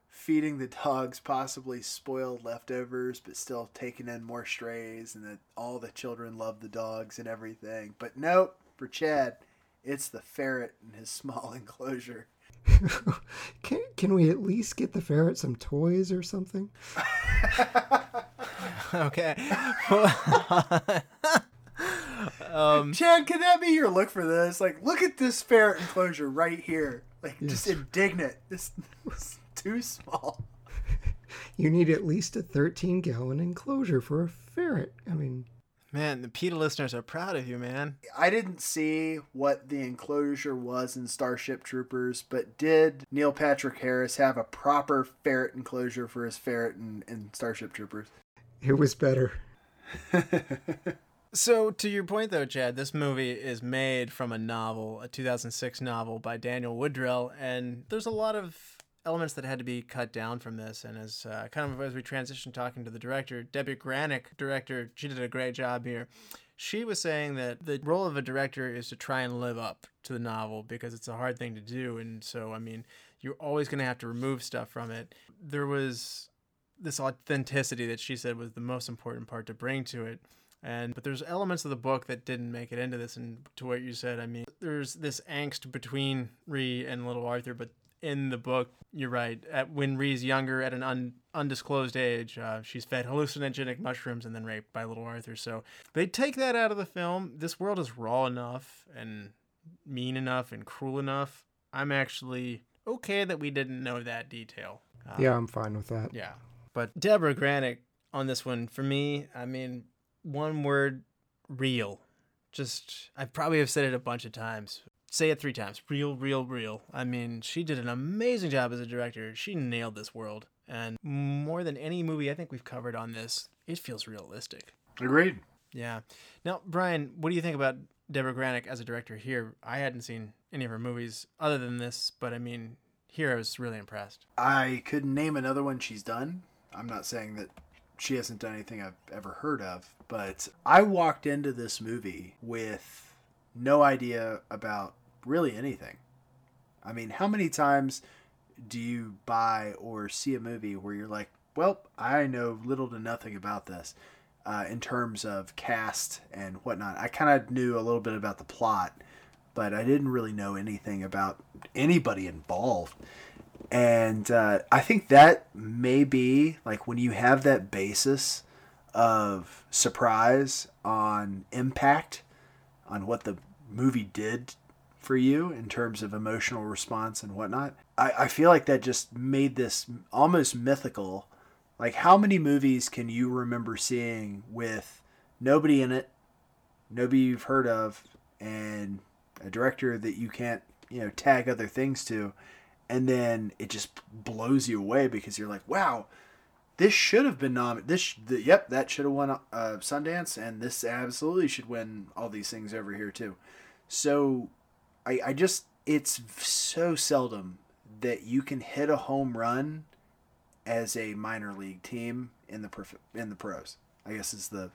feeding the dogs possibly spoiled leftovers, but still taking in more strays, and that all the children love the dogs and everything. But nope, for Chad, it's the ferret in his small enclosure. can, can we at least get the ferret some toys or something? okay. Um, Chad, can that be your look for this? Like, look at this ferret enclosure right here. Like, just indignant. This was too small. You need at least a 13 gallon enclosure for a ferret. I mean, man, the PETA listeners are proud of you, man. I didn't see what the enclosure was in Starship Troopers, but did Neil Patrick Harris have a proper ferret enclosure for his ferret in, in Starship Troopers? it was better. So, to your point, though, Chad, this movie is made from a novel, a 2006 novel by Daniel Woodrell, and there's a lot of elements that had to be cut down from this. And as uh, kind of as we transition talking to the director, Debbie Granik, director, she did a great job here. She was saying that the role of a director is to try and live up to the novel because it's a hard thing to do. And so, I mean, you're always going to have to remove stuff from it. There was this authenticity that she said was the most important part to bring to it and but there's elements of the book that didn't make it into this and to what you said i mean there's this angst between ree and little arthur but in the book you're right at when ree's younger at an un, undisclosed age uh, she's fed hallucinogenic mushrooms and then raped by little arthur so they take that out of the film this world is raw enough and mean enough and cruel enough i'm actually okay that we didn't know that detail. Um, Yeah, I'm fine with that. Yeah. But Deborah Granik on this one, for me, I mean, one word, real. Just, I probably have said it a bunch of times. Say it three times. Real, real, real. I mean, she did an amazing job as a director. She nailed this world. And more than any movie I think we've covered on this, it feels realistic. Agreed. Yeah. Now, Brian, what do you think about Deborah Granik as a director here? I hadn't seen any of her movies other than this, but I mean, here I was really impressed. I couldn't name another one she's done. I'm not saying that she hasn't done anything I've ever heard of, but I walked into this movie with no idea about really anything. I mean, how many times do you buy or see a movie where you're like, well, I know little to nothing about this uh, in terms of cast and whatnot? I kind of knew a little bit about the plot, but I didn't really know anything about anybody involved and uh, I think that may be like when you have that basis of surprise on impact on what the movie did for you in terms of emotional response and whatnot. I, I feel like that just made this almost mythical. Like, how many movies can you remember seeing with nobody in it, nobody you've heard of, and a director that you can't, you know, tag other things to? And then it just blows you away because you're like, wow, this should have been nominated. This, the, yep, that should have won uh, Sundance, and this absolutely should win all these things over here too. So, I, I just, it's so seldom that you can hit a home run as a minor league team in the prof- in the pros. I guess is the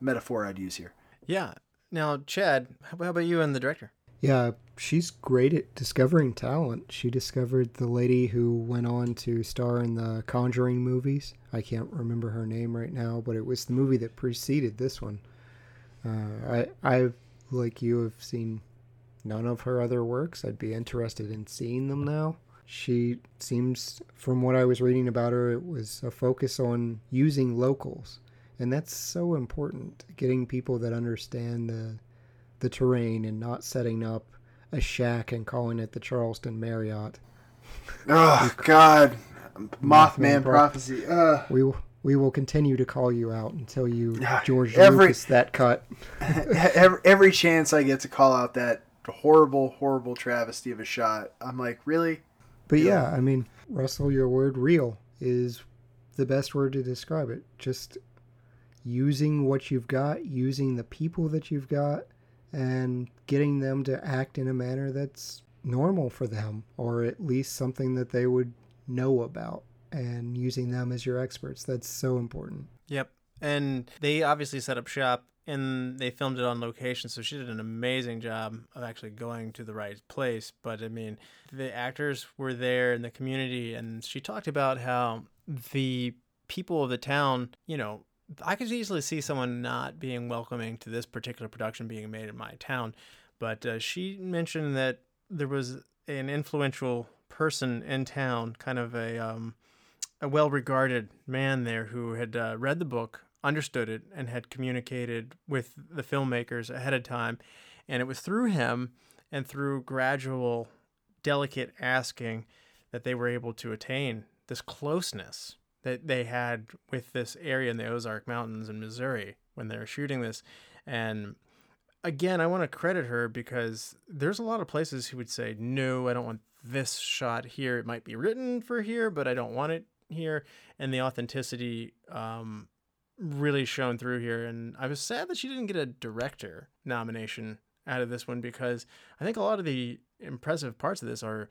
metaphor I'd use here. Yeah. Now, Chad, how about you and the director? Yeah, she's great at discovering talent. She discovered the lady who went on to star in the Conjuring movies. I can't remember her name right now, but it was the movie that preceded this one. Uh, I, I, like you, have seen none of her other works. I'd be interested in seeing them now. She seems, from what I was reading about her, it was a focus on using locals. And that's so important, getting people that understand the the terrain and not setting up a shack and calling it the Charleston Marriott. Oh God, Mothman prophecy. Uh. We will we will continue to call you out until you George Every- Lucas that cut. every, every chance I get to call out that horrible, horrible travesty of a shot, I'm like, really? But yeah, I mean, Russell, your word "real" is the best word to describe it. Just using what you've got, using the people that you've got, and getting them to act in a manner that's normal for them, or at least something that they would know about, and using them as your experts. That's so important. Yep. And they obviously set up shop and they filmed it on location. So she did an amazing job of actually going to the right place. But I mean, the actors were there in the community, and she talked about how the people of the town, you know, I could easily see someone not being welcoming to this particular production being made in my town. But uh, she mentioned that there was an influential person in town, kind of a um, a well-regarded man there who had uh, read the book, understood it, and had communicated with the filmmakers ahead of time. And it was through him and through gradual, delicate asking that they were able to attain this closeness that they had with this area in the Ozark Mountains in Missouri when they were shooting this. And again, I want to credit her because there's a lot of places who would say, no, I don't want this shot here. It might be written for here, but I don't want it here. And the authenticity um, really shone through here. And I was sad that she didn't get a director nomination out of this one because I think a lot of the impressive parts of this are,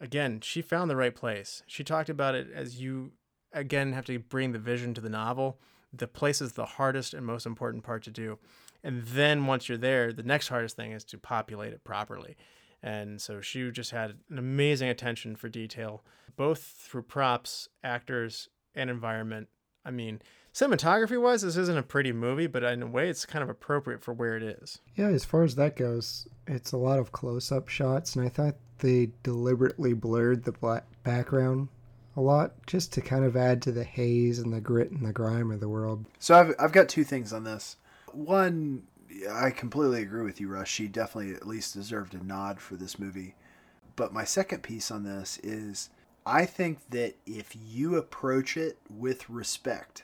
again, she found the right place. She talked about it as you, again, have to bring the vision to the novel. The place is the hardest and most important part to do. And then once you're there, the next hardest thing is to populate it properly. And so she just had an amazing attention for detail, both through props, actors, and environment. I mean, cinematography wise, this isn't a pretty movie, but in a way, it's kind of appropriate for where it is. Yeah, as far as that goes, it's a lot of close up shots, and I thought they deliberately blurred the black background a lot just to kind of add to the haze and the grit and the grime of the world. So I've, I've got two things on this. One, I completely agree with you, Rush. She definitely at least deserved a nod for this movie. but my second piece on this is I think that if you approach it with respect,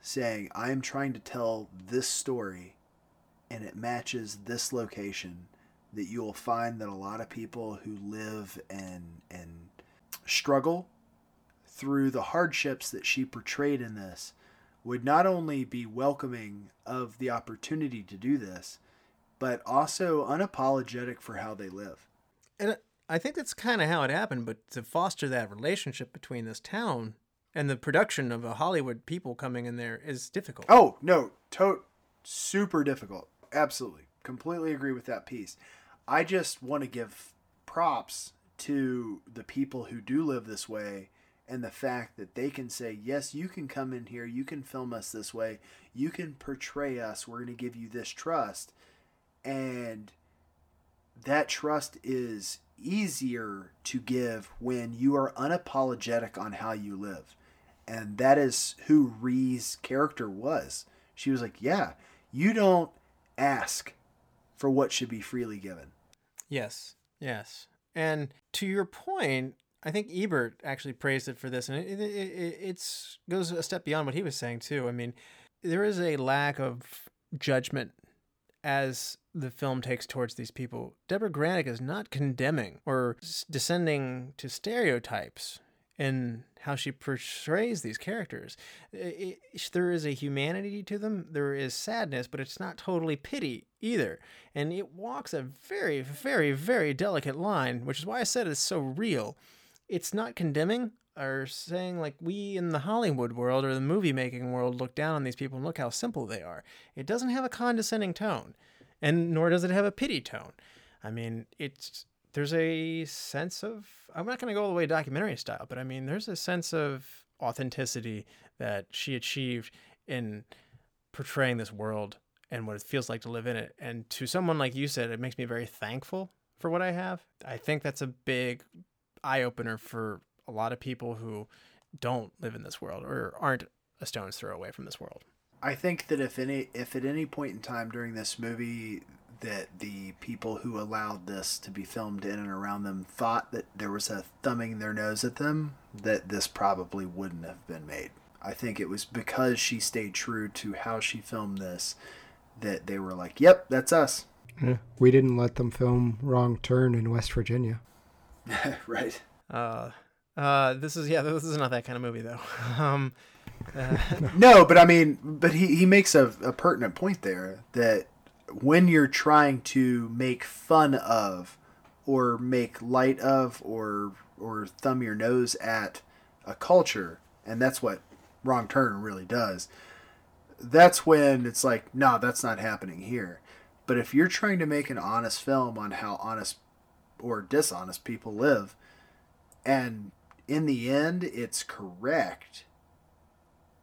saying, I am trying to tell this story and it matches this location, that you will find that a lot of people who live and and struggle through the hardships that she portrayed in this would not only be welcoming of the opportunity to do this, but also unapologetic for how they live. And I think that's kind of how it happened. But to foster that relationship between this town and the production of a Hollywood people coming in there is difficult. Oh no, to- super difficult. Absolutely, completely agree with that piece. I just want to give props to the people who do live this way and the fact that they can say, yes, you can come in here, you can film us this way, you can portray us, we're going to give you this trust. And that trust is easier to give when you are unapologetic on how you live. And that is who Ree's character was. She was like, yeah, you don't ask for what should be freely given. Yes, yes. And to your point, I think Ebert actually praised it for this, and it, it, it it's goes a step beyond what he was saying too. I mean, there is a lack of judgment as the film takes towards these people. Deborah Granik is not condemning or descending to stereotypes in how she portrays these characters. It, it, there is a humanity to them, there is sadness, but it's not totally pity either. And it walks a very, very, very delicate line, which is why I said it's so real. It's not condemning or saying like we in the Hollywood world or the movie making world look down on these people and look how simple they are. It doesn't have a condescending tone, and nor does it have a pity tone. I mean, it's there's a sense of I'm not going to go all the way documentary style, but I mean there's a sense of authenticity that she achieved in portraying this world and what it feels like to live in it. And to someone like you said, it makes me very thankful for what I have. I think that's a big eye opener for a lot of people who don't live in this world or aren't a stone's throw away from this world. I think that if any if at any point in time during this movie that the people who allowed this to be filmed in and around them thought that there was a thumbing their nose at them, that this probably wouldn't have been made. I think it was because she stayed true to how she filmed this that they were like, "Yep, that's us." Yeah, we didn't let them film Wrong Turn in West Virginia. right. Uh, uh, this is yeah, this is not that kind of movie though. um, uh, no, but I mean, but he, he makes a, a pertinent point there that when you're trying to make fun of or make light of or or thumb your nose at a culture, and that's what Wrong Turn really does. That's when it's like, no, nah, that's not happening here. But if you're trying to make an honest film on how honest or dishonest people live, and in the end it's correct,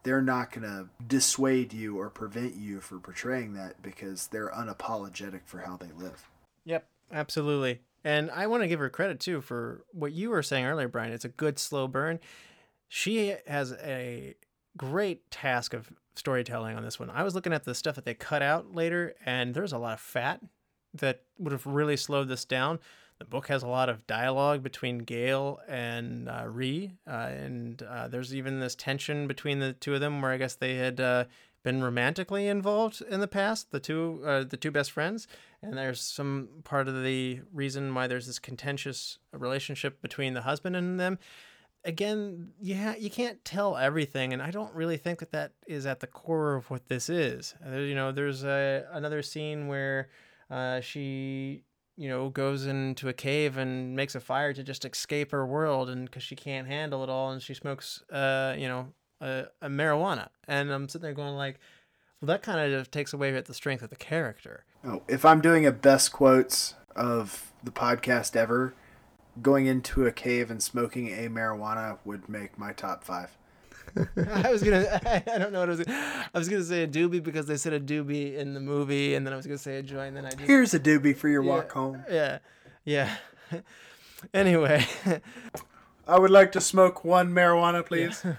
they're not going to dissuade you or prevent you from portraying that because they're unapologetic for how they live. Yep, absolutely. And I want to give her credit too for what you were saying earlier, Brian. It's a good slow burn. She has a great task of storytelling on this one. I was looking at the stuff that they cut out later, and there's a lot of fat that would have really slowed this down. The book has a lot of dialogue between Gail and uh, Ree, uh, and uh, there's even this tension between the two of them, where I guess they had uh, been romantically involved in the past, the two uh, the two best friends, and there's some part of the reason why there's this contentious relationship between the husband and them. Again, yeah, you can't tell everything, and I don't really think that that is at the core of what this is. You know, there's a, another scene where uh, she you know, goes into a cave and makes a fire to just escape her world, and because she can't handle it all, and she smokes, uh, you know, a, a marijuana, and I'm sitting there going like, well, that kind of takes away at the strength of the character. Oh, if I'm doing a best quotes of the podcast ever, going into a cave and smoking a marijuana would make my top five. I was gonna. I, I, don't know what I was. Gonna, I was gonna say a doobie because they said a doobie in the movie, and then I was gonna say a joint. And then I just, here's a doobie for your yeah, walk home. Yeah, yeah. anyway, I would like to smoke one marijuana, please. Yeah.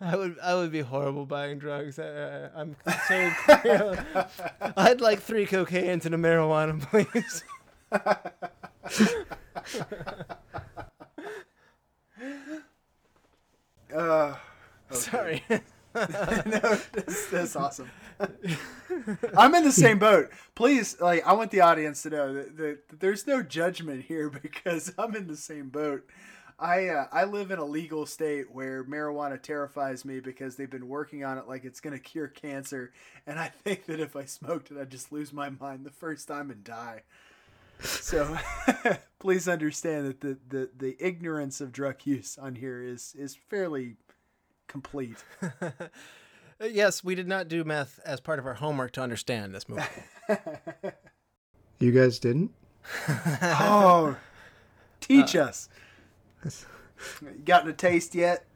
I would. I would be horrible buying drugs. I, I'm so. I'd like three cocaines and a marijuana, please. Uh, Sorry. no, that's, that's awesome. I'm in the same boat. Please, like, I want the audience to know that, that, that there's no judgment here because I'm in the same boat. I uh, I live in a legal state where marijuana terrifies me because they've been working on it like it's gonna cure cancer, and I think that if I smoked it, I'd just lose my mind the first time and die. So please understand that the, the, the ignorance of drug use on here is is fairly complete. yes, we did not do meth as part of our homework to understand this movie. You guys didn't? Oh, teach uh, us. That's, You gotten a taste yet?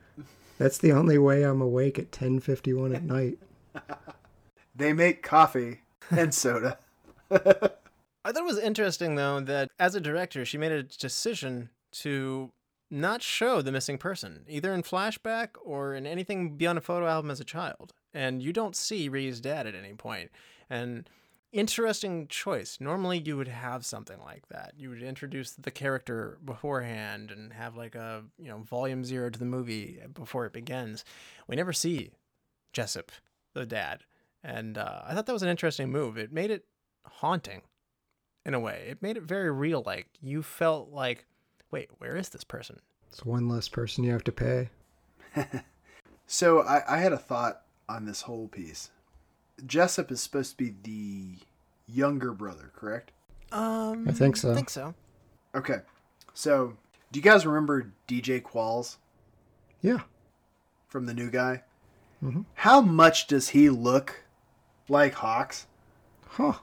that's the only way I'm awake at 10:51 at night. They make coffee and soda. I thought it was interesting though that as a director, she made a decision to not show the missing person, either in flashback or in anything beyond a photo album as a child. And you don't see Ree's dad at any point. And interesting choice. Normally you would have something like that. You would introduce the character beforehand and have like a, you know, volume 0 to the movie before it begins. We never see Jessup, the dad. And uh, I thought that was an interesting move. It made it haunting in a way. It made it very real. Like you felt like, wait, where is this person? It's one less person you have to pay. So I, I had a thought on this whole piece. Jessup is supposed to be the younger brother, correct? Um, I think so. I think so. Okay. So do you guys remember DJ Qualls Yeah. from the new guy? Mhm. How much does he look like Hawkes? Huh.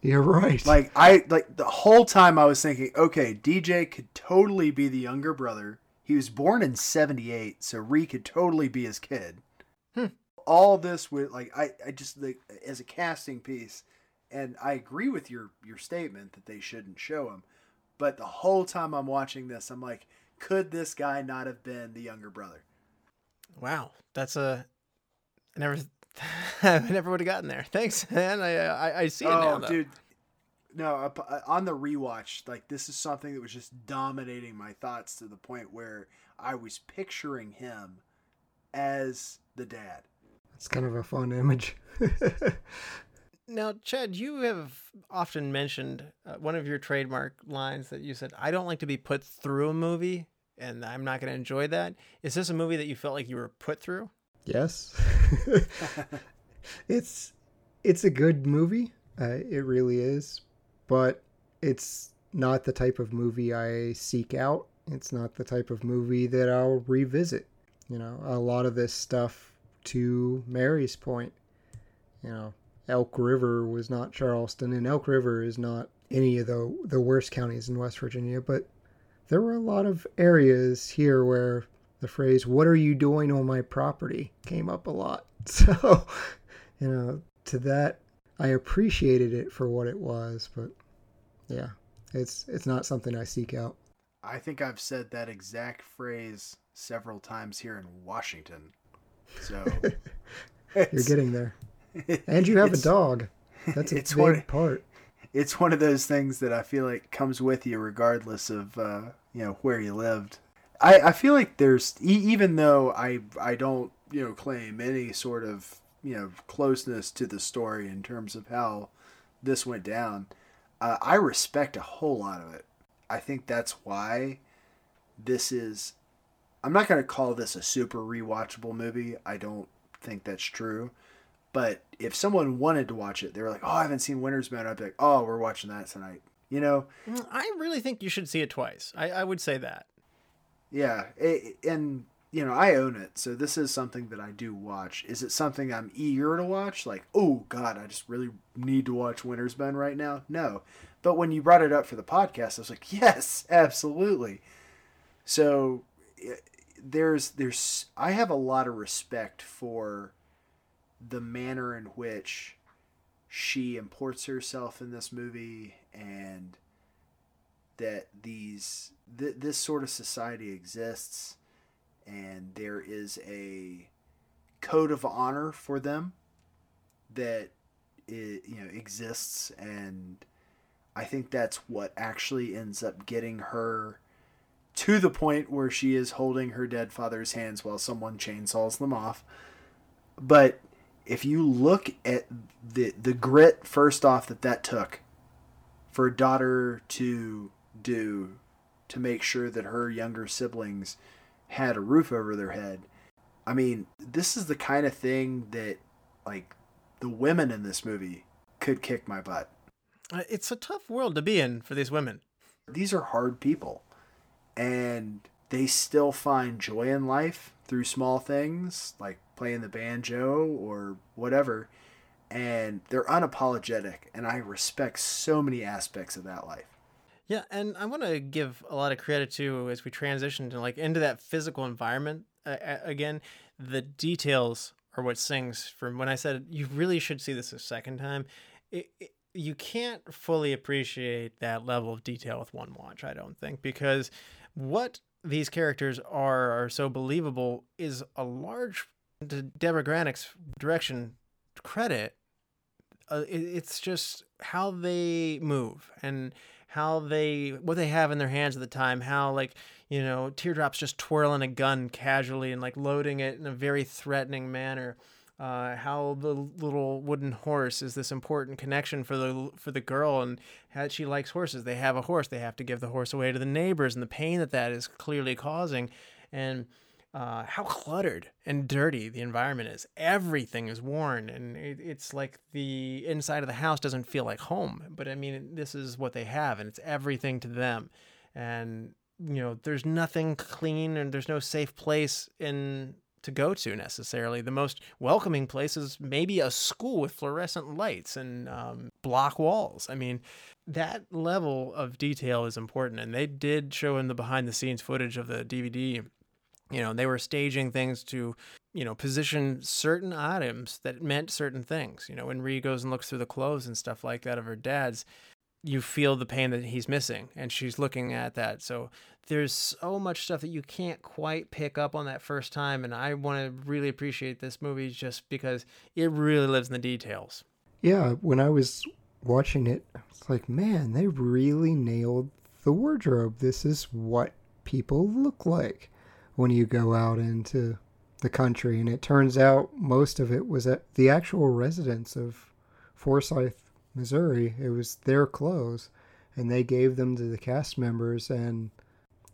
You're right. Like I like the whole time I was thinking, okay, DJ could totally be the younger brother. He was born in '78, so Ree could totally be his kid. Hmm. All this with like I, I just like as a casting piece, and I agree with your your statement that they shouldn't show him. But the whole time I'm watching this, I'm like, could this guy not have been the younger brother? Wow, that's a. I never, I never would have gotten there. Thanks, man. I uh, I, I see it now. Oh, though. dude. No, uh, on the rewatch, like this is something that was just dominating my thoughts to the point where I was picturing him as the dad. It's kind of a fun image. Now, Chad, you have often mentioned uh, one of your trademark lines that you said, "I don't like to be put through a movie, and I'm not going to enjoy that." Is this a movie that you felt like you were put through? Yes. it's it's a good movie. Uh, it really is, but it's not the type of movie I seek out. It's not the type of movie that I'll revisit. You know, a lot of this stuff to Mary's point, you know, Elk River was not Charleston and Elk River is not any of the the worst counties in West Virginia, but there were a lot of areas here where the phrase "What are you doing on my property?" came up a lot. So, you know, to that I appreciated it for what it was, but yeah, it's it's not something I seek out. I think I've said that exact phrase several times here in Washington. So You're getting there. And you have a dog. That's a it's big one- part. it's one of those things that I feel like comes with you regardless of uh, you know where you lived. I, I feel like there's even though I I don't you know claim any sort of you know closeness to the story in terms of how this went down, uh, I respect a whole lot of it. I think that's why this is. I'm not to call this a super rewatchable movie. I don't think that's true. But if someone wanted to watch it, they were like, "Oh, I haven't seen Winter's Bone." I'd be like, "Oh, we're watching that tonight." You know? Mm, I really think you should see it twice. I, I would say that. Yeah. It, and you know, I own it, so this is something that I do watch. Is it something I'm eager to watch? Like, oh God, I just really need to watch Winter's Bone right now. No, but when you brought it up for the podcast, I was like, yes, absolutely. So there's there's I have a lot of respect for the manner in which she imports herself in this movie and that these th- this sort of society exists and there is a code of honor for them that it, you know exists and I think that's what actually ends up getting her to the point where she is holding her dead father's hands while someone chainsaws them off. But if you look at the the grit first off that that took for a daughter to do to make sure that her younger siblings had a roof over their head. I mean, this is the kind of thing that like the women in this movie could kick my butt. Uh, It's a tough world to be in for these women. These are hard people and they still find joy in life through small things like playing the banjo or whatever and they're unapologetic and I respect so many aspects of that life. Yeah, and I want to give a lot of credit to as we transition to like into that physical environment uh, again. The details are what sings. From when I said you really should see this a second time, it, it, you can't fully appreciate that level of detail with one watch. I don't think because what these characters are are so believable is a large to Deborah Granik's direction credit. Uh, it, it's just how they move and how they what they have in their hands at the time how like you know teardrops just twirling a gun casually and like loading it in a very threatening manner uh, how the little wooden horse is this important connection for the for the girl and how she likes horses. They have a horse. They have to give the horse away to the neighbors and the pain that that is clearly causing. And uh, how cluttered and dirty the environment is. Everything is worn, and it, it's like the inside of the house doesn't feel like home. But I mean, this is what they have, and it's everything to them. And you know, there's nothing clean, and there's no safe place in to go to necessarily. The most welcoming place is maybe a school with fluorescent lights and um, block walls. I mean, that level of detail is important, and they did show in the behind the scenes footage of the DVD you know they were staging things to you know position certain items that meant certain things. You know when Ree goes and looks through the clothes and stuff like that of her dad's you feel the pain that he's missing and she's looking at that. So there's so much stuff that you can't quite pick up on that first time and i want to really appreciate this movie just because it really lives in the details. Yeah, when I was watching it, it's like, man, they really nailed the wardrobe. This is what people look like when you go out into the country. And it turns out most of it was at the actual residence of Forsyth, Missouri. It was their clothes, and they gave them to the cast members. And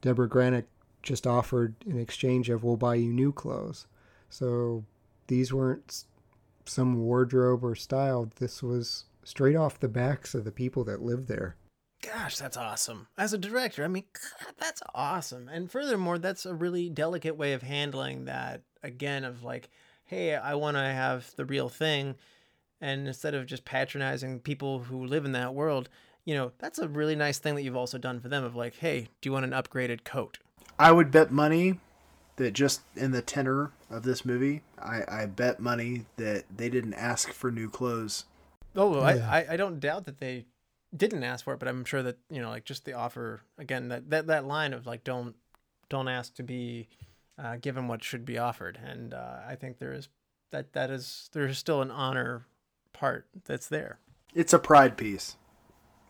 Deborah Granik just offered in exchange of, we'll buy you new clothes. So these weren't some wardrobe or style. This was straight off the backs of the people that lived there. Gosh, that's awesome. As a director, I mean, God, that's awesome. And furthermore, that's a really delicate way of handling that again of like, hey, I want to have the real thing and instead of just patronizing people who live in that world, you know, that's a really nice thing that you've also done for them of like, hey, do you want an upgraded coat? I would bet money that just in the tenor of this movie, I, I bet money that they didn't ask for new clothes. Oh, Yeah. I, I, I don't doubt that they didn't ask for it, but I'm sure that, you know, like just the offer again, that, that, that line of like, don't, don't ask to be uh, given what should be offered. And uh, I think there is that, that is, there's still an honor part that's there. It's a pride piece,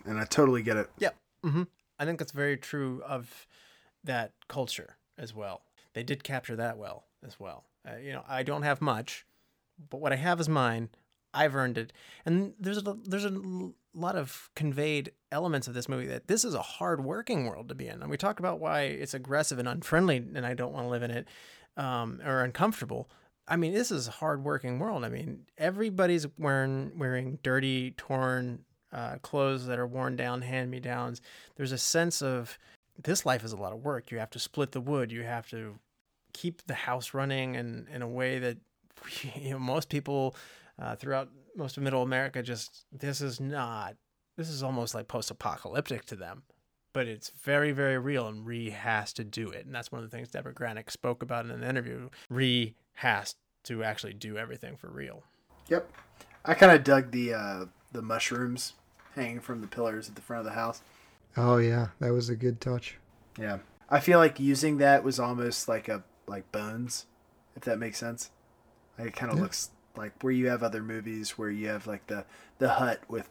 and I totally get it. Yep. hmm I think that's very true of that culture as well. They did capture that well as well. Uh, you know, I don't have much, but what I have is mine. I've earned it, and there's a there's a lot of conveyed elements of this movie that this is a hard working world to be in, and we talk about why it's aggressive and unfriendly, and I don't want to live in it, um, or uncomfortable. I mean, this is a hard working world. I mean, everybody's wearing wearing dirty, torn uh, clothes that are worn down, hand me downs. There's a sense of this life is a lot of work. You have to split the wood. You have to keep the house running in, in a way that you know, most people uh, throughout most of middle America just, this is not, this is almost like post apocalyptic to them. But it's very, very real, and Ree has to do it. And that's one of the things Deborah Granik spoke about in an interview. Ree has to actually do everything for real. Yep. I kind of dug the uh, the mushrooms hanging from the pillars at the front of the house. Oh yeah, that was a good touch. Yeah. I feel like using that was almost like a like bones, if that makes sense. Like it kind of Yeah. looks like where you have other movies where you have like the the hut with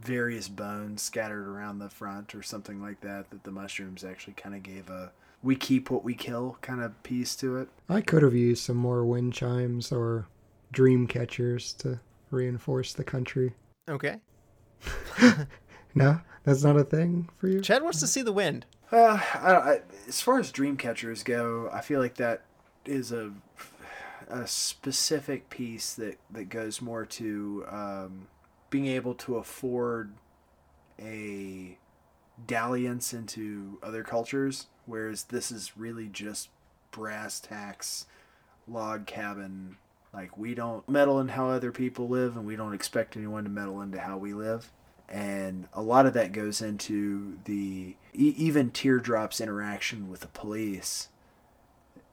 various bones scattered around the front or something like that. That the mushrooms actually kind of gave a "we keep what we kill" kind of piece to it. I could have used some more wind chimes or dream catchers to reinforce the country. Okay. No, that's not a thing for you. Chad wants to see the wind. Uh, I, I, as far as dream catchers go, I feel like that is a a specific piece that that goes more to um, being able to afford a dalliance into other cultures, whereas this is really just brass tacks, log cabin. Like we don't meddle in how other people live, and we don't expect anyone to meddle into how we live. And a lot of that goes into the e- even teardrops interaction with the police,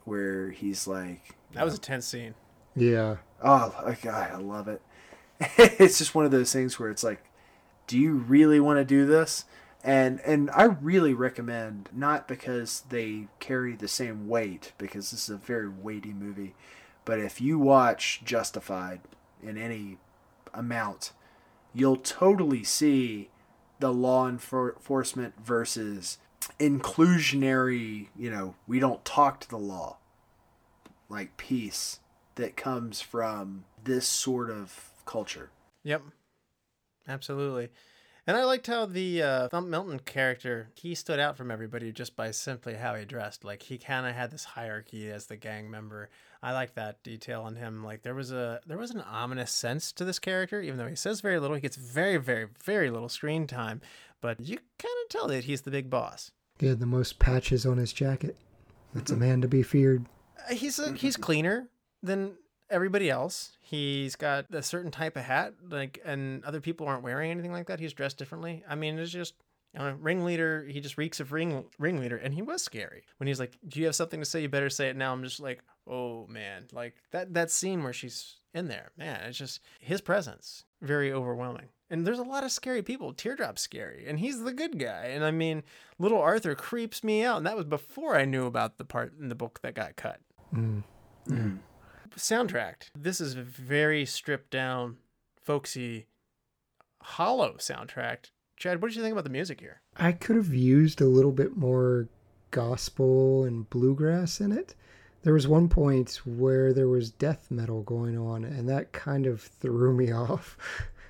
where he's like, That was a tense scene. Yeah. Oh, like, God, I love it. it's just one of those things where it's like, do you really want to do this? And and I really recommend not because they carry the same weight because this is a very weighty movie, but if you watch Justified in any amount, you'll totally see the law enfor- enforcement versus inclusionary, you know, we don't talk to the law like peace that comes from this sort of culture. Yep. Absolutely. And I liked how the uh, Thump Milton character, he stood out from everybody just by simply how he dressed. Like he kind of had this hierarchy as the gang member. I like that detail on him. Like there was a there was an ominous sense to this character, even though he says very little. He gets very, very, very little screen time, but you kind of tell that he's the big boss. He had the most patches on his jacket. That's a man to be feared. Uh, He's a, he's cleaner than everybody else. He's got a certain type of hat, like, and other people aren't wearing anything like that. He's dressed differently. I mean, it's just you know, ringleader. He just reeks of ring ringleader, and he was scary when he's like, "Do you have something to say? You better say it now." I'm just like, "Oh man!" Like that that scene where she's in there, man. It's just his presence very overwhelming. And there's a lot of scary people. Teardrop's scary, and he's the good guy. And I mean, little Arthur creeps me out, and that was before I knew about the part in the book that got cut Mm. soundtrack. This is a very stripped down, folksy, hollow soundtrack. Chad, what did you think about the music here? I could have used a little bit more gospel and bluegrass in it. There was one point where there was death metal going on, and that kind of threw me off.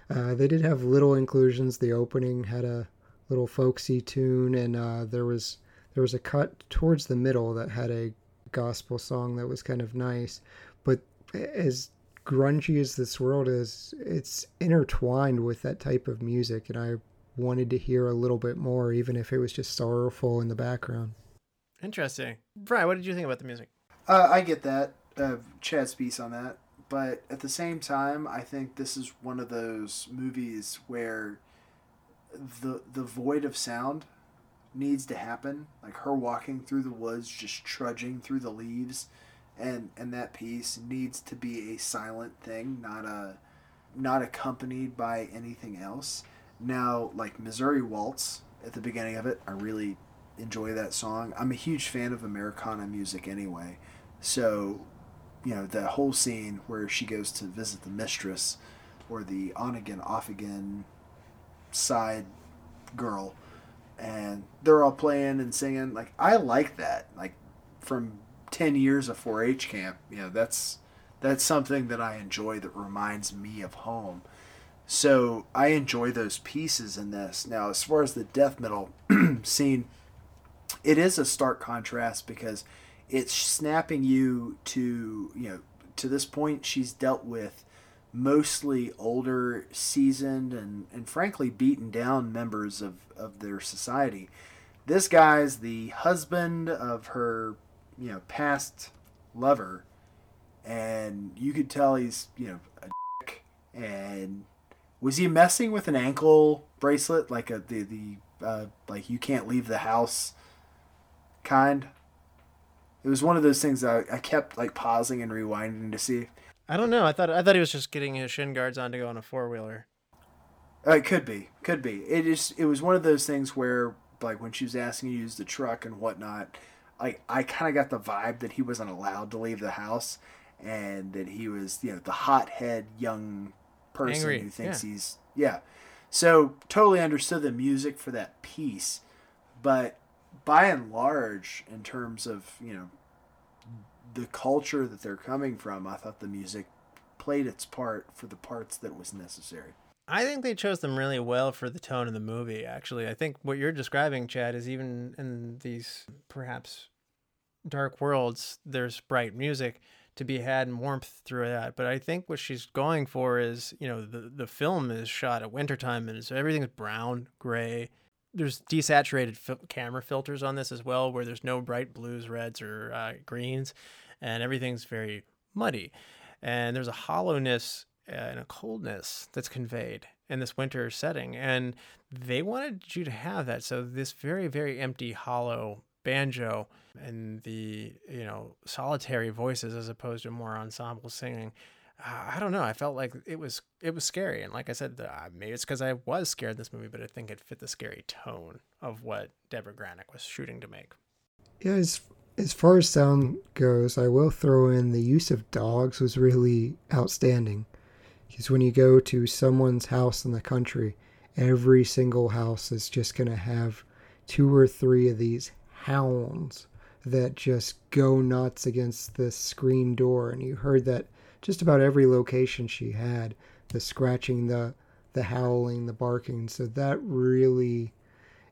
Uh, they did have little inclusions. The opening had a little folksy tune, and uh, there was there was a cut towards the middle that had a gospel song that was kind of nice. But as grungy as this world is, it's intertwined with that type of music, and I wanted to hear a little bit more, even if it was just sorrowful in the background. Interesting. Brian, what did you think about the music? Uh, I get that, uh, Chad's piece on that. But at the same time, I think this is one of those movies where the the void of sound needs to happen. Like her walking through the woods, just trudging through the leaves, and and that piece needs to be a silent thing, not a not accompanied by anything else. Now, like Missouri Waltz at the beginning of it, I really enjoy that song. I'm a huge fan of Americana music anyway. So, you know, the whole scene where she goes to visit the mistress or the on again, off again side girl and they're all playing and singing. Like, I like that. Like, from 10 years of 4 H camp, you know, that's. That's something that I enjoy that reminds me of home. So I enjoy those pieces in this. Now, as far as the death metal scene, it is a stark contrast because it's snapping you to you know to this point she's dealt with mostly older seasoned and, and frankly beaten down members of, of their society this guy's the husband of her you know past lover and you could tell he's you know a dick and was he messing with an ankle bracelet like a the the uh, like you can't leave the house kind. It was one of those things I, I kept like pausing and rewinding to see. I don't know. I thought I thought he was just getting his shin guards on to go on a four wheeler. Uh, it could be, could be. It is. It was one of those things where, like, when she was asking you to use the truck and whatnot, like I kind of got the vibe that he wasn't allowed to leave the house, and that he was, you know, the hothead young person Angry, who thinks yeah. he's, yeah. So totally understood the music for that piece, but by and large, in terms of you know the culture that they're coming from, I thought the music played its part for the parts that was necessary. I think they chose them really well for the tone of the movie. Actually, I think what you're describing, Chad, is even in these perhaps dark worlds, there's bright music to be had and warmth through that. But I think what she's going for is, you know, the the film is shot at wintertime and so everything's brown, gray. There's desaturated fil- camera filters on this as well, where there's no bright blues, reds, or uh, greens, and everything's very muddy. And there's a hollowness and a coldness that's conveyed in this winter setting. And they wanted you to have that. So this very, very empty, hollow banjo and the, you know, solitary voices as opposed to more ensemble singing. Uh, I don't know. I felt like it was it was scary, and like I said, uh, maybe it's because I was scared this movie, but I think it fit the scary tone of what Deborah Granik was shooting to make. Yeah, as far as sound goes, I will throw in the use of dogs was really outstanding. Because when you go to someone's house in the country, every single house is just going to have two or three of these hounds that just go nuts against the screen door. And you heard that just about every location she had the scratching, the, the howling, the barking. So that really.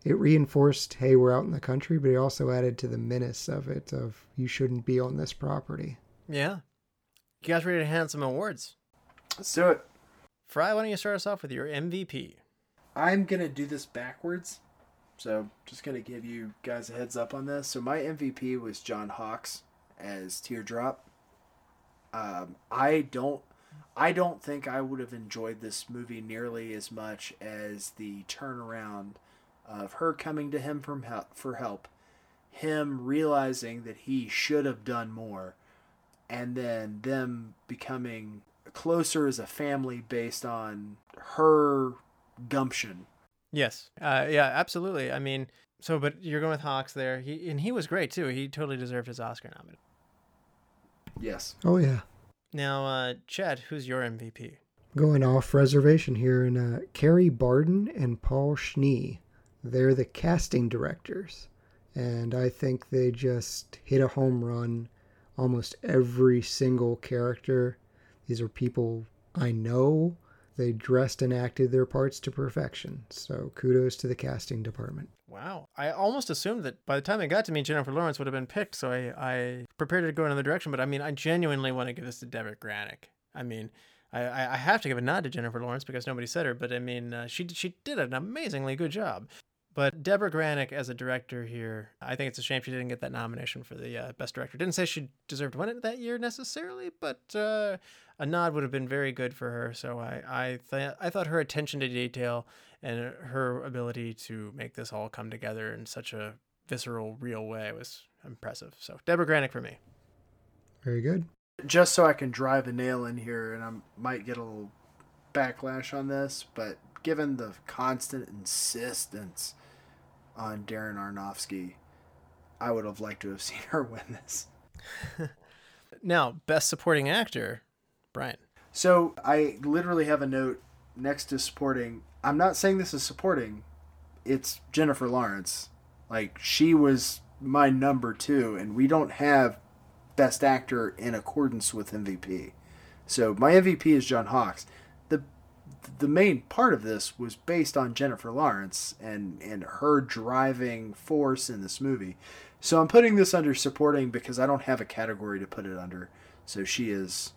It reinforced, hey, we're out in the country, but it also added to the menace of it, of you shouldn't be on this property. Yeah. You guys ready to hand some awards? Let's do it. Fry, why don't you start us off with your MVP? I'm gonna do this backwards, so just gonna give you guys a heads up on this. So my MVP was John Hawkes as Teardrop. Um, I don't, I don't think I would have enjoyed this movie nearly as much as the turnaround of her coming to him from help, for help, him realizing that he should have done more, and then them becoming closer as a family based on her gumption. Yes. Uh, yeah, absolutely. I mean, so, but you're going with Hawkes there. He and he was great too. He totally deserved his Oscar nomination. Yes. Oh, yeah. Now, uh, Chad, who's your MVP? Going off reservation here, and uh, Kerry Barden and Paul Schnee. They're the casting directors. And I think they just hit a home run. Almost every single character. These are people I know. They dressed and acted their parts to perfection. So kudos to the casting department. Wow. I almost assumed that by the time it got to me, Jennifer Lawrence would have been picked. So I, I prepared to go in another direction. But I mean, I genuinely want to give this to Deborah Granik. I mean, I, I have to give a nod to Jennifer Lawrence because nobody said her. But I mean, uh, she, she did an amazingly good job. But Deborah Granik as a director here, I think it's a shame she didn't get that nomination for the uh, best director. Didn't say she deserved to win it that year necessarily, but uh, a nod would have been very good for her. So I I, th- I thought her attention to detail and her ability to make this all come together in such a visceral, real way was impressive. So Deborah Granik for me. Very good. Just so I can drive a nail in here, and I might get a little backlash on this, but given the constant insistence on Darren Aronofsky, I would have liked to have seen her win this. now, best supporting actor, Brian. So I literally have a note next to supporting. I'm not saying this is supporting. It's Jennifer Lawrence. Like she was my number two, and we don't have best actor in accordance with MVP. So my MVP is John Hawkes. The main part of this was based on Jennifer Lawrence and and her driving force in this movie. So I'm putting this under supporting because I don't have a category to put it under. So she is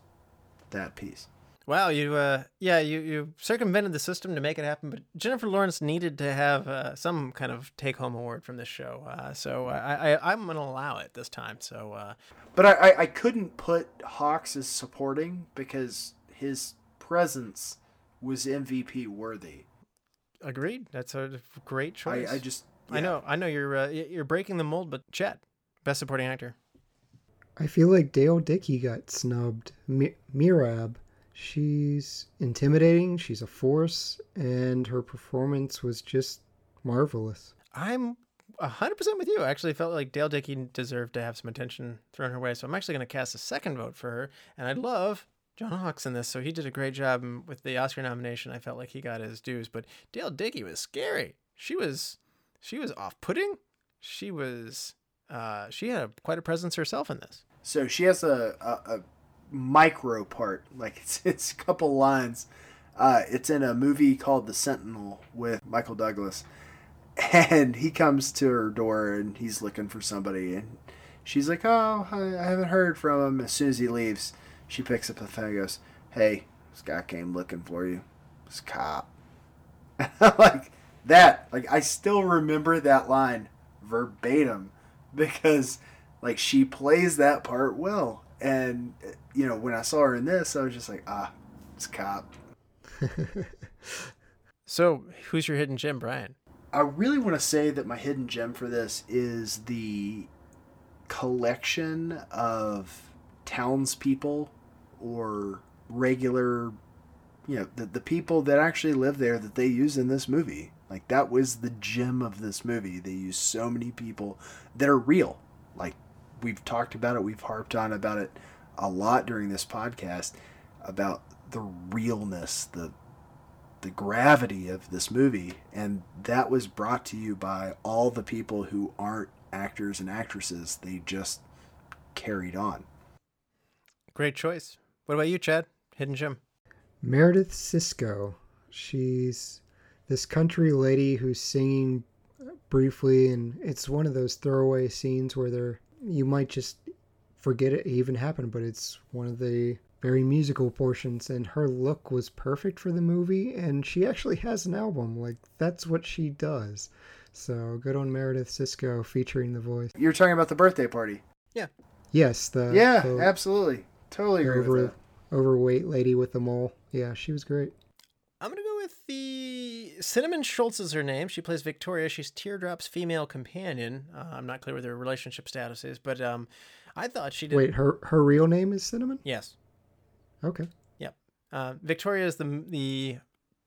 that piece. Wow, you uh yeah, you you circumvented the system to make it happen, but Jennifer Lawrence needed to have uh, some kind of take home award from this show. Uh, so I, I I'm gonna allow it this time. So uh But I, I, I couldn't put Hawkes as supporting because his presence was MVP worthy. agreed. That's a great choice. I, I just I know I know you're uh, you're breaking the mold, but Chet, best supporting actor. I feel like Dale Dickey got snubbed. Mi- Merab, she's intimidating, she's a force, and her performance was just marvelous. I'm hundred percent with you. I actually felt like Dale Dickey deserved to have some attention thrown her way, so I'm actually going to cast a second vote for her, and I'd love John Hawkes in this, so he did a great job and with the Oscar nomination. I felt like he got his dues, but Dale Dickey was scary. She was, she was off-putting. She was, uh, she had a, quite a presence herself in this. So she has a, a, a micro part, like it's it's a couple lines. Uh, it's in a movie called The Sentinel with Michael Douglas, and he comes to her door and he's looking for somebody, and she's like, "Oh, I, I haven't heard from him." As soon as he leaves, she picks up the phone and goes, "Hey, this guy came looking for you. This cop." like that, like I still remember that line verbatim because like she plays that part well and you know when i saw her in this i was just like ah it's cop So, who's your hidden gem, Brian? i really want to say that my hidden gem for this is the collection of townspeople or regular you know the, the people that actually live there that they use in this movie. Like that was the gem of this movie. They use so many people that are real. Like we've talked about it. We've harped on about it a lot during this podcast about the realness the the gravity of this movie. And that was brought to you by all the people who aren't actors and actresses. They just carried on. Great choice. What about you, Chad? Hidden gem. Marideth Sisco. She's this country lady who's singing briefly, and it's one of those throwaway scenes where they're you might just forget it even happened, but it's one of the very musical portions. And her look was perfect for the movie, and she actually has an album. Like that's what she does. So good on Marideth Sisco featuring the voice. you're talking about the birthday party yeah Yes, the yeah the absolutely totally agree with that overweight lady with the mole. Yeah, she was great. I'm gonna go with the Cinnamon Schultz is her name. She plays Victoria. She's Teardrop's female companion. Uh, I'm not clear what their relationship status is, but um, I thought she did. Wait, her her real name is Cinnamon? Yes. Okay. Uh, Victoria is the the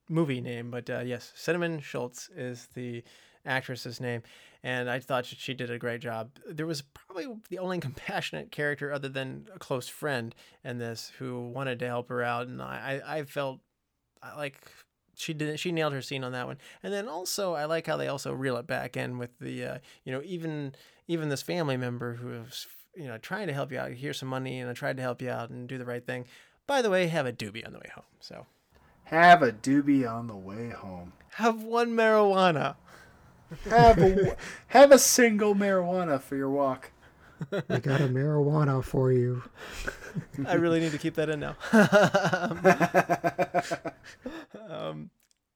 movie name, but uh, yes, Cinnamon Schultz is the actress's name, and I thought she did a great job. There was probably the only compassionate character other than a close friend in this who wanted to help her out, and I I felt like she did she nailed her scene on that one. And then also I like how they also reel it back in with the uh, you know even even this family member who was you know trying to help you out. Here's some money, and I tried to help you out and do the right thing. By the way, have a doobie on the way home. So have a doobie on the way home have one marijuana. Have a have a single marijuana for your walk I got a marijuana for you. I really need to keep that in now. um,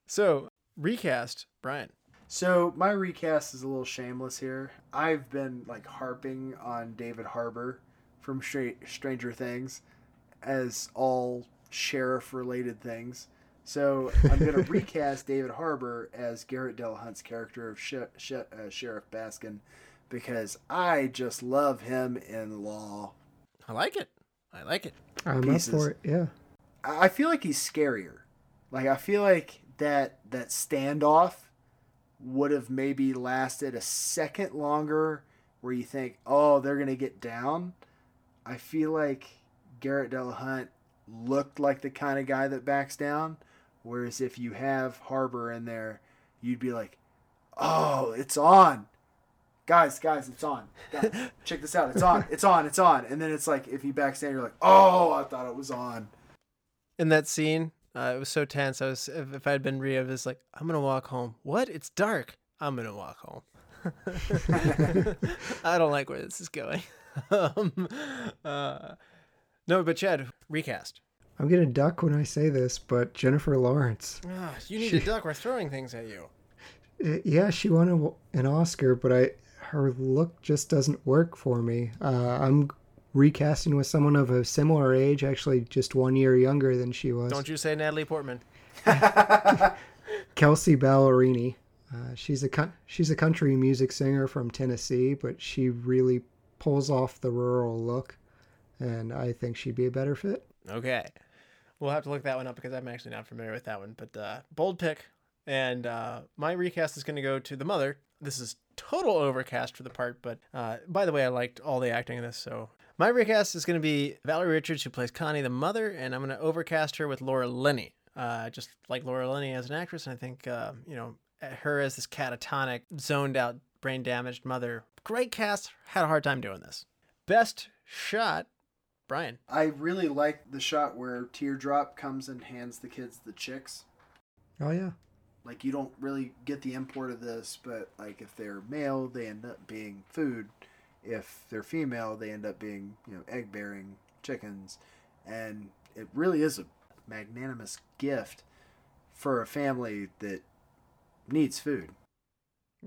so recast Brian. So my recast is a little shameless here. I've been like harping on David Harbour from Stra- Stranger Things as all sheriff related things. So I'm going to recast David Harbour as Garret Dillahunt's character of Sh- Sh- uh, Sheriff Baskin because I just love him in Law. I like it. I like it. I'm Pieces. up for it. Yeah. I I feel like he's scarier. Like I feel like that that standoff would have maybe lasted a second longer where you think, "Oh, they're going to get down." I feel like Garret Dillahunt looked like the kind of guy that backs down, whereas if you have Harbour in there, you'd be like, "Oh, it's on." Guys, guys, it's on. Guys, check this out. It's on. It's on. It's on. And then it's like if he backs down, you're like, "Oh, I thought it was on." In that scene, uh, it was so tense. I was if, if I had been Ree, I was like, I'm gonna walk home. What? It's dark. I'm gonna walk home. I don't like where this is going. um, uh, no, but Chad, recast. I'm gonna duck when I say this, but Jennifer Lawrence. Ah, you need to duck. We're throwing things at you. Uh, Yeah, she won a, an Oscar, but I her look just doesn't work for me. Uh, I'm recasting with someone of a similar age, actually just one year younger than she was. Don't you say Natalie Portman? Kelsey Ballerini. Uh, she's a she's a country music singer from Tennessee, but she really pulls off the rural look, and I think she'd be a better fit. Okay. We'll have to look that one up because I'm actually not familiar with that one. But uh, bold pick. And uh, my recast is going to go to the mother. This is total overcast for the part, but uh, by the way, I liked all the acting in this. So My recast is going to be Valerie Richards, who plays Connie, the mother, and I'm going to overcast her with Laura Linney. Uh, just like Laura Linney as an actress, and I think uh, you know her as this catatonic, zoned out, brain damaged mother. Great cast. Had a hard time doing this. Best shot, Brian. I really like the shot where Teardrop comes and hands the kids the chicks. Oh yeah. Like you don't really get the import of this, but like if they're male, they end up being food. If they're female, they end up being you know egg bearing chickens, and it really is a magnanimous gift for a family that needs food.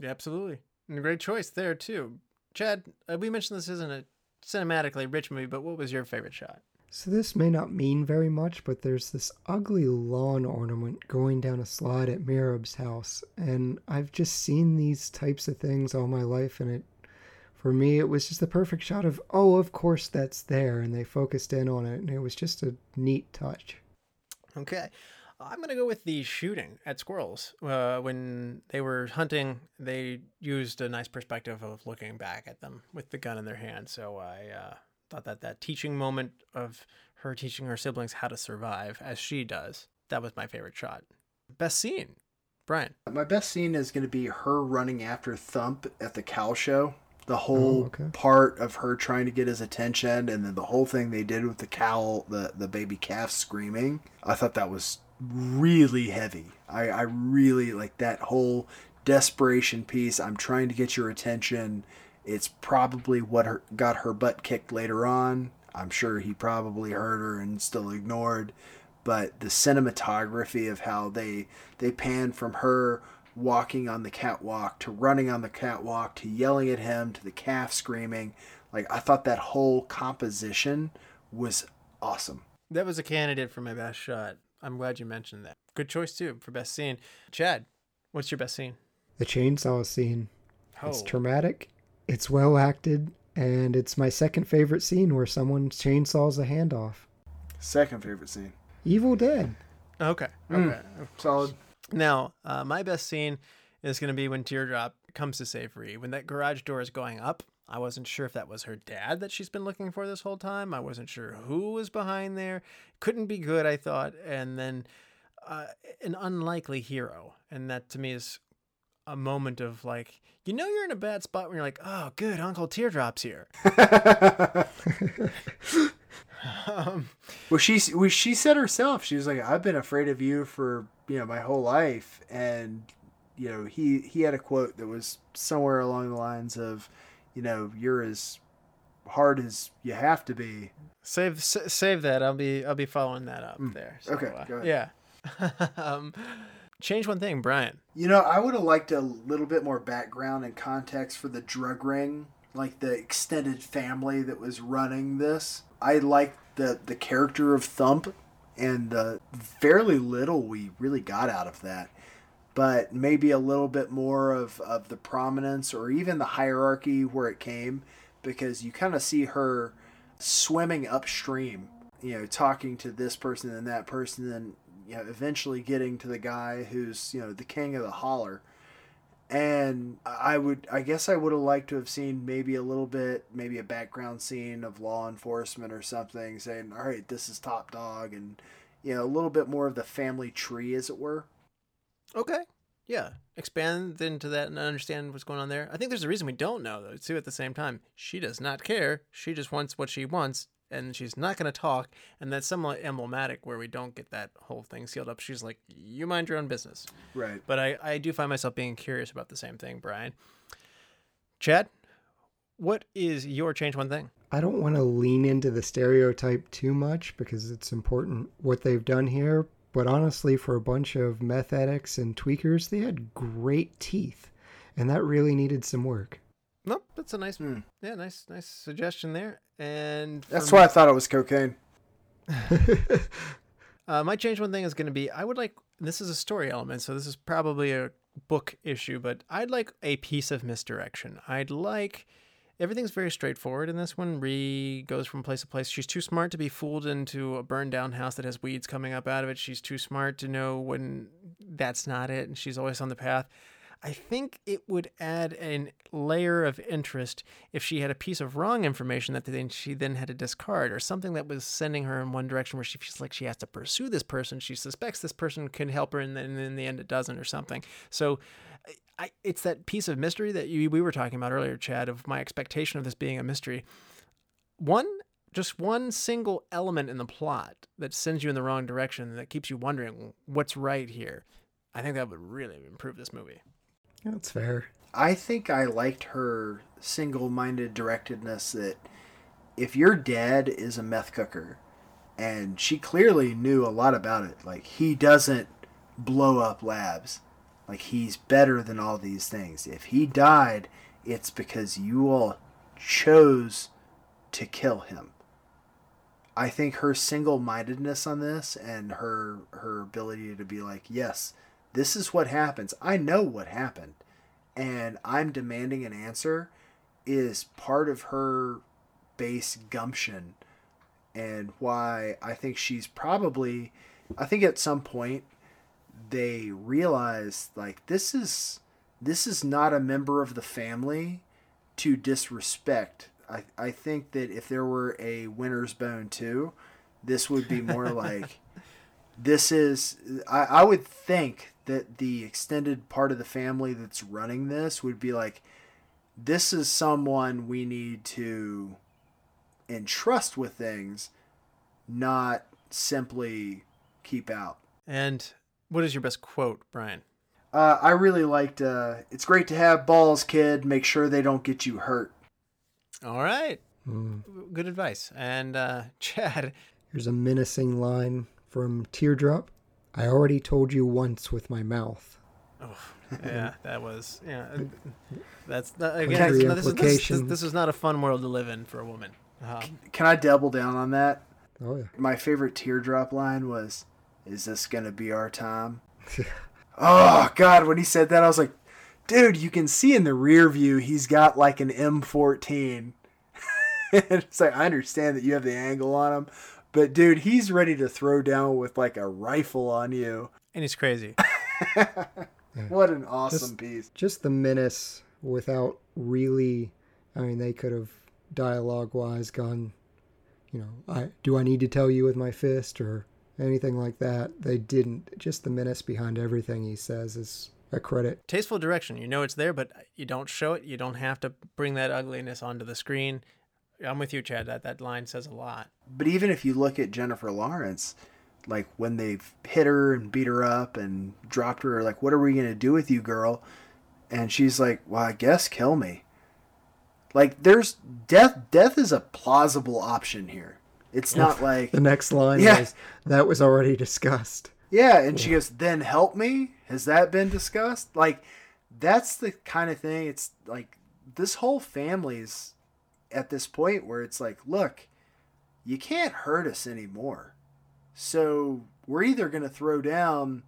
Yeah, absolutely. And a great choice there, too. Chad, uh, we mentioned this isn't a cinematically rich movie, but what was your favorite shot? So this may not mean very much, but there's this ugly lawn ornament going down a slide at Merab's house, and I've just seen these types of things all my life, and it, for me, it was just the perfect shot of, oh, of course that's there, and they focused in on it, and it was just a neat touch. Okay. I'm going to go with the shooting at squirrels. Uh, when they were hunting, they used a nice perspective of looking back at them with the gun in their hand. So I uh, thought that that teaching moment of her teaching her siblings how to survive as she does, that was my favorite shot. Best scene, Brian. My best scene is going to be her running after Thump at the cow show. The whole Oh, okay. part of her trying to get his attention, and then the whole thing they did with the cow, the the baby calf screaming. I thought that was really heavy. I I really like that whole desperation piece. I'm trying to get your attention. It's probably what her, got her butt kicked later on. I'm sure he probably heard her and still ignored but the cinematography of how they they pan from her walking on the catwalk to running on the catwalk to yelling at him to the calf screaming like i thought that whole composition was awesome That was a candidate for my best shot. I'm glad you mentioned that. Good choice, too, for best scene. Chad, what's your best scene? The chainsaw scene. Oh. It's traumatic, it's well acted, and it's my second favorite scene where someone chainsaws a hand off. second favorite scene Evil Dead. Okay. Mm. Okay. solid Now, uh, my best scene is going to be when Teardrop comes to save Ree. When that garage door is going up, I wasn't sure if that was her dad that she's been looking for this whole time. I wasn't sure who was behind there. Couldn't be good, I thought. And then uh, an unlikely hero. And that to me is a moment of like, you know, you're in a bad spot when you're like, oh, good, Uncle Teardrop's here. um, well she well, she said herself she was like i've been afraid of you for you know my whole life and you know he he had a quote that was somewhere along the lines of you know you're as hard as you have to be Save s- save that. I'll be I'll be following that up Mm. there. Okay, go ahead. Yeah. um, change one thing, Brian. You know, I would have liked a little bit more background and context for the drug ring, like the extended family that was running this. I liked the the character of Thump and the fairly little we really got out of that. But maybe a little bit more of, of the prominence or even the hierarchy where it came, because you kind of see her swimming upstream, you know, talking to this person and that person, and you know, eventually getting to the guy who's you know the king of the holler. And I would, I guess, I would have liked to have seen maybe a little bit, maybe a background scene of law enforcement or something, saying, "All right, this is top dog," and you know, a little bit more of the family tree, as it were. Okay. Yeah. Expand into that and understand what's going on there. I think there's a reason we don't know though, too, at the same time. She does not care. She just wants what she wants and she's not gonna talk, and that's somewhat emblematic where we don't get that whole thing sealed up. She's like, You mind your own business. Right. But I, I do find myself being curious about the same thing, Brian. Chad, what is your change one thing? I don't want to lean into the stereotype too much because it's important what they've done here. But honestly, for a bunch of meth addicts and tweakers, they had great teeth, and that really needed some work. Nope, that's a nice, Hmm. yeah, nice, nice suggestion there. And That's for why I thought it was cocaine. Uh, my change one thing is going to be I would like this is a story element, so this is probably a book issue, but I'd like a piece of misdirection. I'd like everything's very straightforward in this one. Ree goes from place to place. She's too smart to be fooled into a burned down house that has weeds coming up out of it. She's too smart to know when that's not it, and she's always on the path. I think it would add a layer of interest if she had a piece of wrong information that then she then had to discard, or something that was sending her in one direction where she feels like she has to pursue this person. She suspects this person can help her, and then in the end it doesn't, or something. So, I, it's that piece of mystery that you, we were talking about earlier, Chad, of my expectation of this being a mystery. One just one single element in the plot that sends you in the wrong direction that keeps you wondering what's right here. I think that would really improve this movie. That's fair. I think I liked her single minded directedness that if your dad is a meth cooker, and she clearly knew a lot about it, like he doesn't blow up labs, like he's better than all these things. If he died, it's because you all chose to kill him. I think her single mindedness on this and her her ability to be like, yes, this is what happens. I know what happened, and I'm demanding an answer is part of her base gumption and why I think she's probably I think at some point they realize like this is this is not a member of the family to disrespect I, I think that if there were a winner's bone too, this would be more like this is I, I would think that the extended part of the family that's running this would be like this is someone we need to entrust with things, not simply keep out. And what is your best quote, Brian? Uh, I really liked. Uh, it's great to have balls, kid. Make sure they don't get you hurt. All right. Good advice. And uh, Chad, Here's a menacing line from Teardrop. I already told you once with my mouth. Oh, yeah, that was yeah. That's that, again. Country This, this, is, this, this, this is not a fun world to live in for a woman. Uh, Can I double down on that? Oh yeah. My favorite teardrop line was, "Is this gonna be our time?" oh God, when he said that, I was like, "Dude, you can see in the rear view he's got like an M14." it's like I understand that you have the angle on him, but dude, he's ready to throw down with like a rifle on you. and he's crazy. What an awesome Just- piece! Just the menace without really I mean they could have dialogue wise gone you know, I do I need to tell you with my fist or anything like that. They didn't. Just the menace behind everything he says is a credit. Tasteful direction. You know it's there, but you don't show it. You don't have to bring that ugliness onto the screen. I'm with you, Chad. That that line says a lot. But even if you look at Jennifer Lawrence, like when they've hit her and beat her up and dropped her, like, what are we gonna do with you, girl? And she's like, well, I guess kill me. Like, there's death. Death is a plausible option here. It's not like, The next line Yeah. was that was already discussed. yeah. And she goes, then help me. Has that been discussed? Like, that's the kind of thing. It's like this whole family's at this point where it's like, look, you can't hurt us anymore. So we're either going to throw down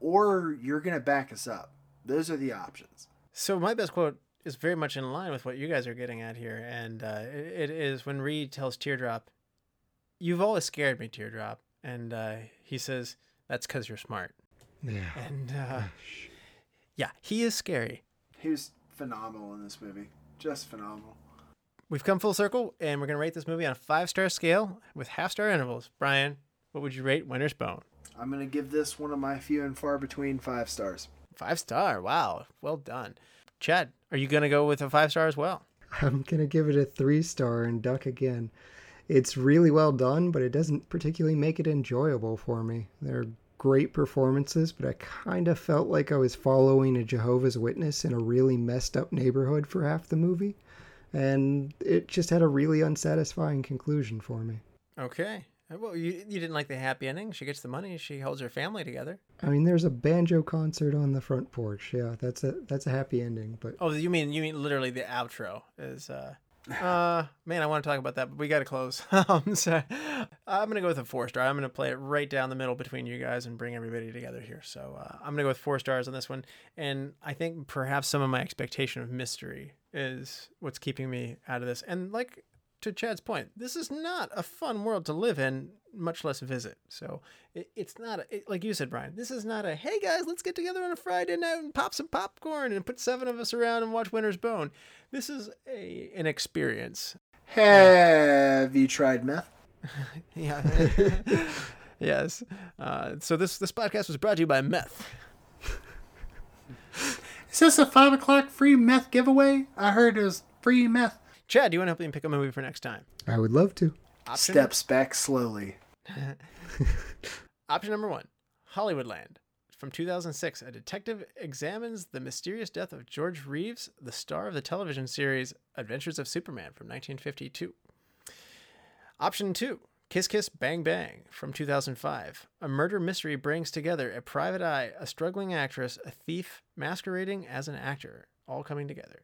or you're going to back us up. Those are the options. So my best quote is very much in line with what you guys are getting at here, and uh, it, it is when Reed tells Teardrop, "You've always scared me, Teardrop," and uh, he says, "That's because you're smart." Yeah. And uh, yeah, he is scary. He was phenomenal in this movie. Just phenomenal. We've come full circle, and we're gonna rate this movie on a five star scale with half star intervals. Brian, what would you rate Winter's Bone? I'm going to give this one of my few and far between five stars. Five star. Wow, well done. Chad, are you gonna go with a five star as well? I'm gonna give it a three star and duck again. It's really well done, but it doesn't particularly make it enjoyable for me. They're great performances, but I kind of felt like I was following a Jehovah's Witness in a really messed up neighborhood for half the movie, and it just had a really unsatisfying conclusion for me. Okay. Uh, Well, you you didn't like the happy ending. She gets the money. She holds her family together. I mean, there's a banjo concert on the front porch. Yeah, that's a that's a happy ending, but Oh, you mean you mean literally the outro is uh uh man, I want to talk about that, but we got to close. um, so I'm gonna go with a four star. I'm gonna play it right down the middle between you guys and bring everybody together here. So uh, I'm gonna go with four stars on this one, and I think perhaps some of my expectation of mystery is what's keeping me out of this. And like to Chad's point, this is not a fun world to live in, much less visit. So it, it's not a, it, like you said, Brian. This is not a hey guys, let's get together on a Friday night and pop some popcorn and put seven of us around and watch Winter's Bone. This is a an experience. Have you tried meth? Yeah. yes. Uh, so this this podcast was brought to you by Meth. Is this a five o'clock free meth giveaway? I heard it was free meth. Chad, do you want to help me pick a movie for next time? I would love to. Option Steps back slowly. Option number one Hollywoodland. From 2006, a detective examines the mysterious death of George Reeves, the star of the television series Adventures of Superman from 1952. Option two Kiss Kiss Bang Bang from 2005. A murder mystery brings together a private eye, a struggling actress, a thief masquerading as an actor, all coming together.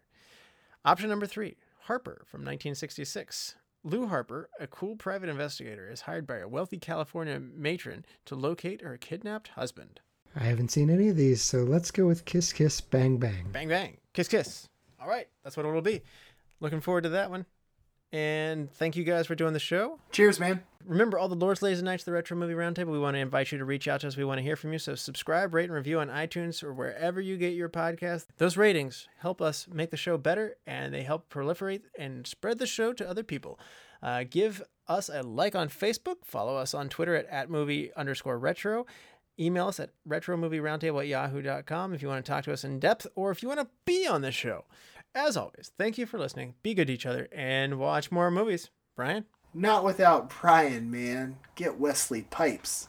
Option number three Harper from 1966. Lou Harper, a cool private investigator, is hired by a wealthy California matron to locate her kidnapped husband. I haven't seen any of these, so let's go with Kiss Kiss Bang Bang. Bang, bang. Kiss, kiss. All right. That's what it'll be. Looking forward to that one. And thank you guys for doing the show. Cheers, man. Remember, all the Lords, Ladies, and Knights the Retro Movie Roundtable, we want to invite you to reach out to us. We want to hear from you. So subscribe, rate, and review on iTunes or wherever you get your podcast. Those ratings help us make the show better and they help proliferate and spread the show to other people. Uh, give us a like on Facebook. Follow us on Twitter at, at movie underscore retro. Email us at retromovieroundtable at yahoo.com if you want to talk to us in depth or if you want to be on the show. As always, thank you for listening. Be good to each other and watch more movies. Brian? Not without Brian, man. Get Wesley Pipes.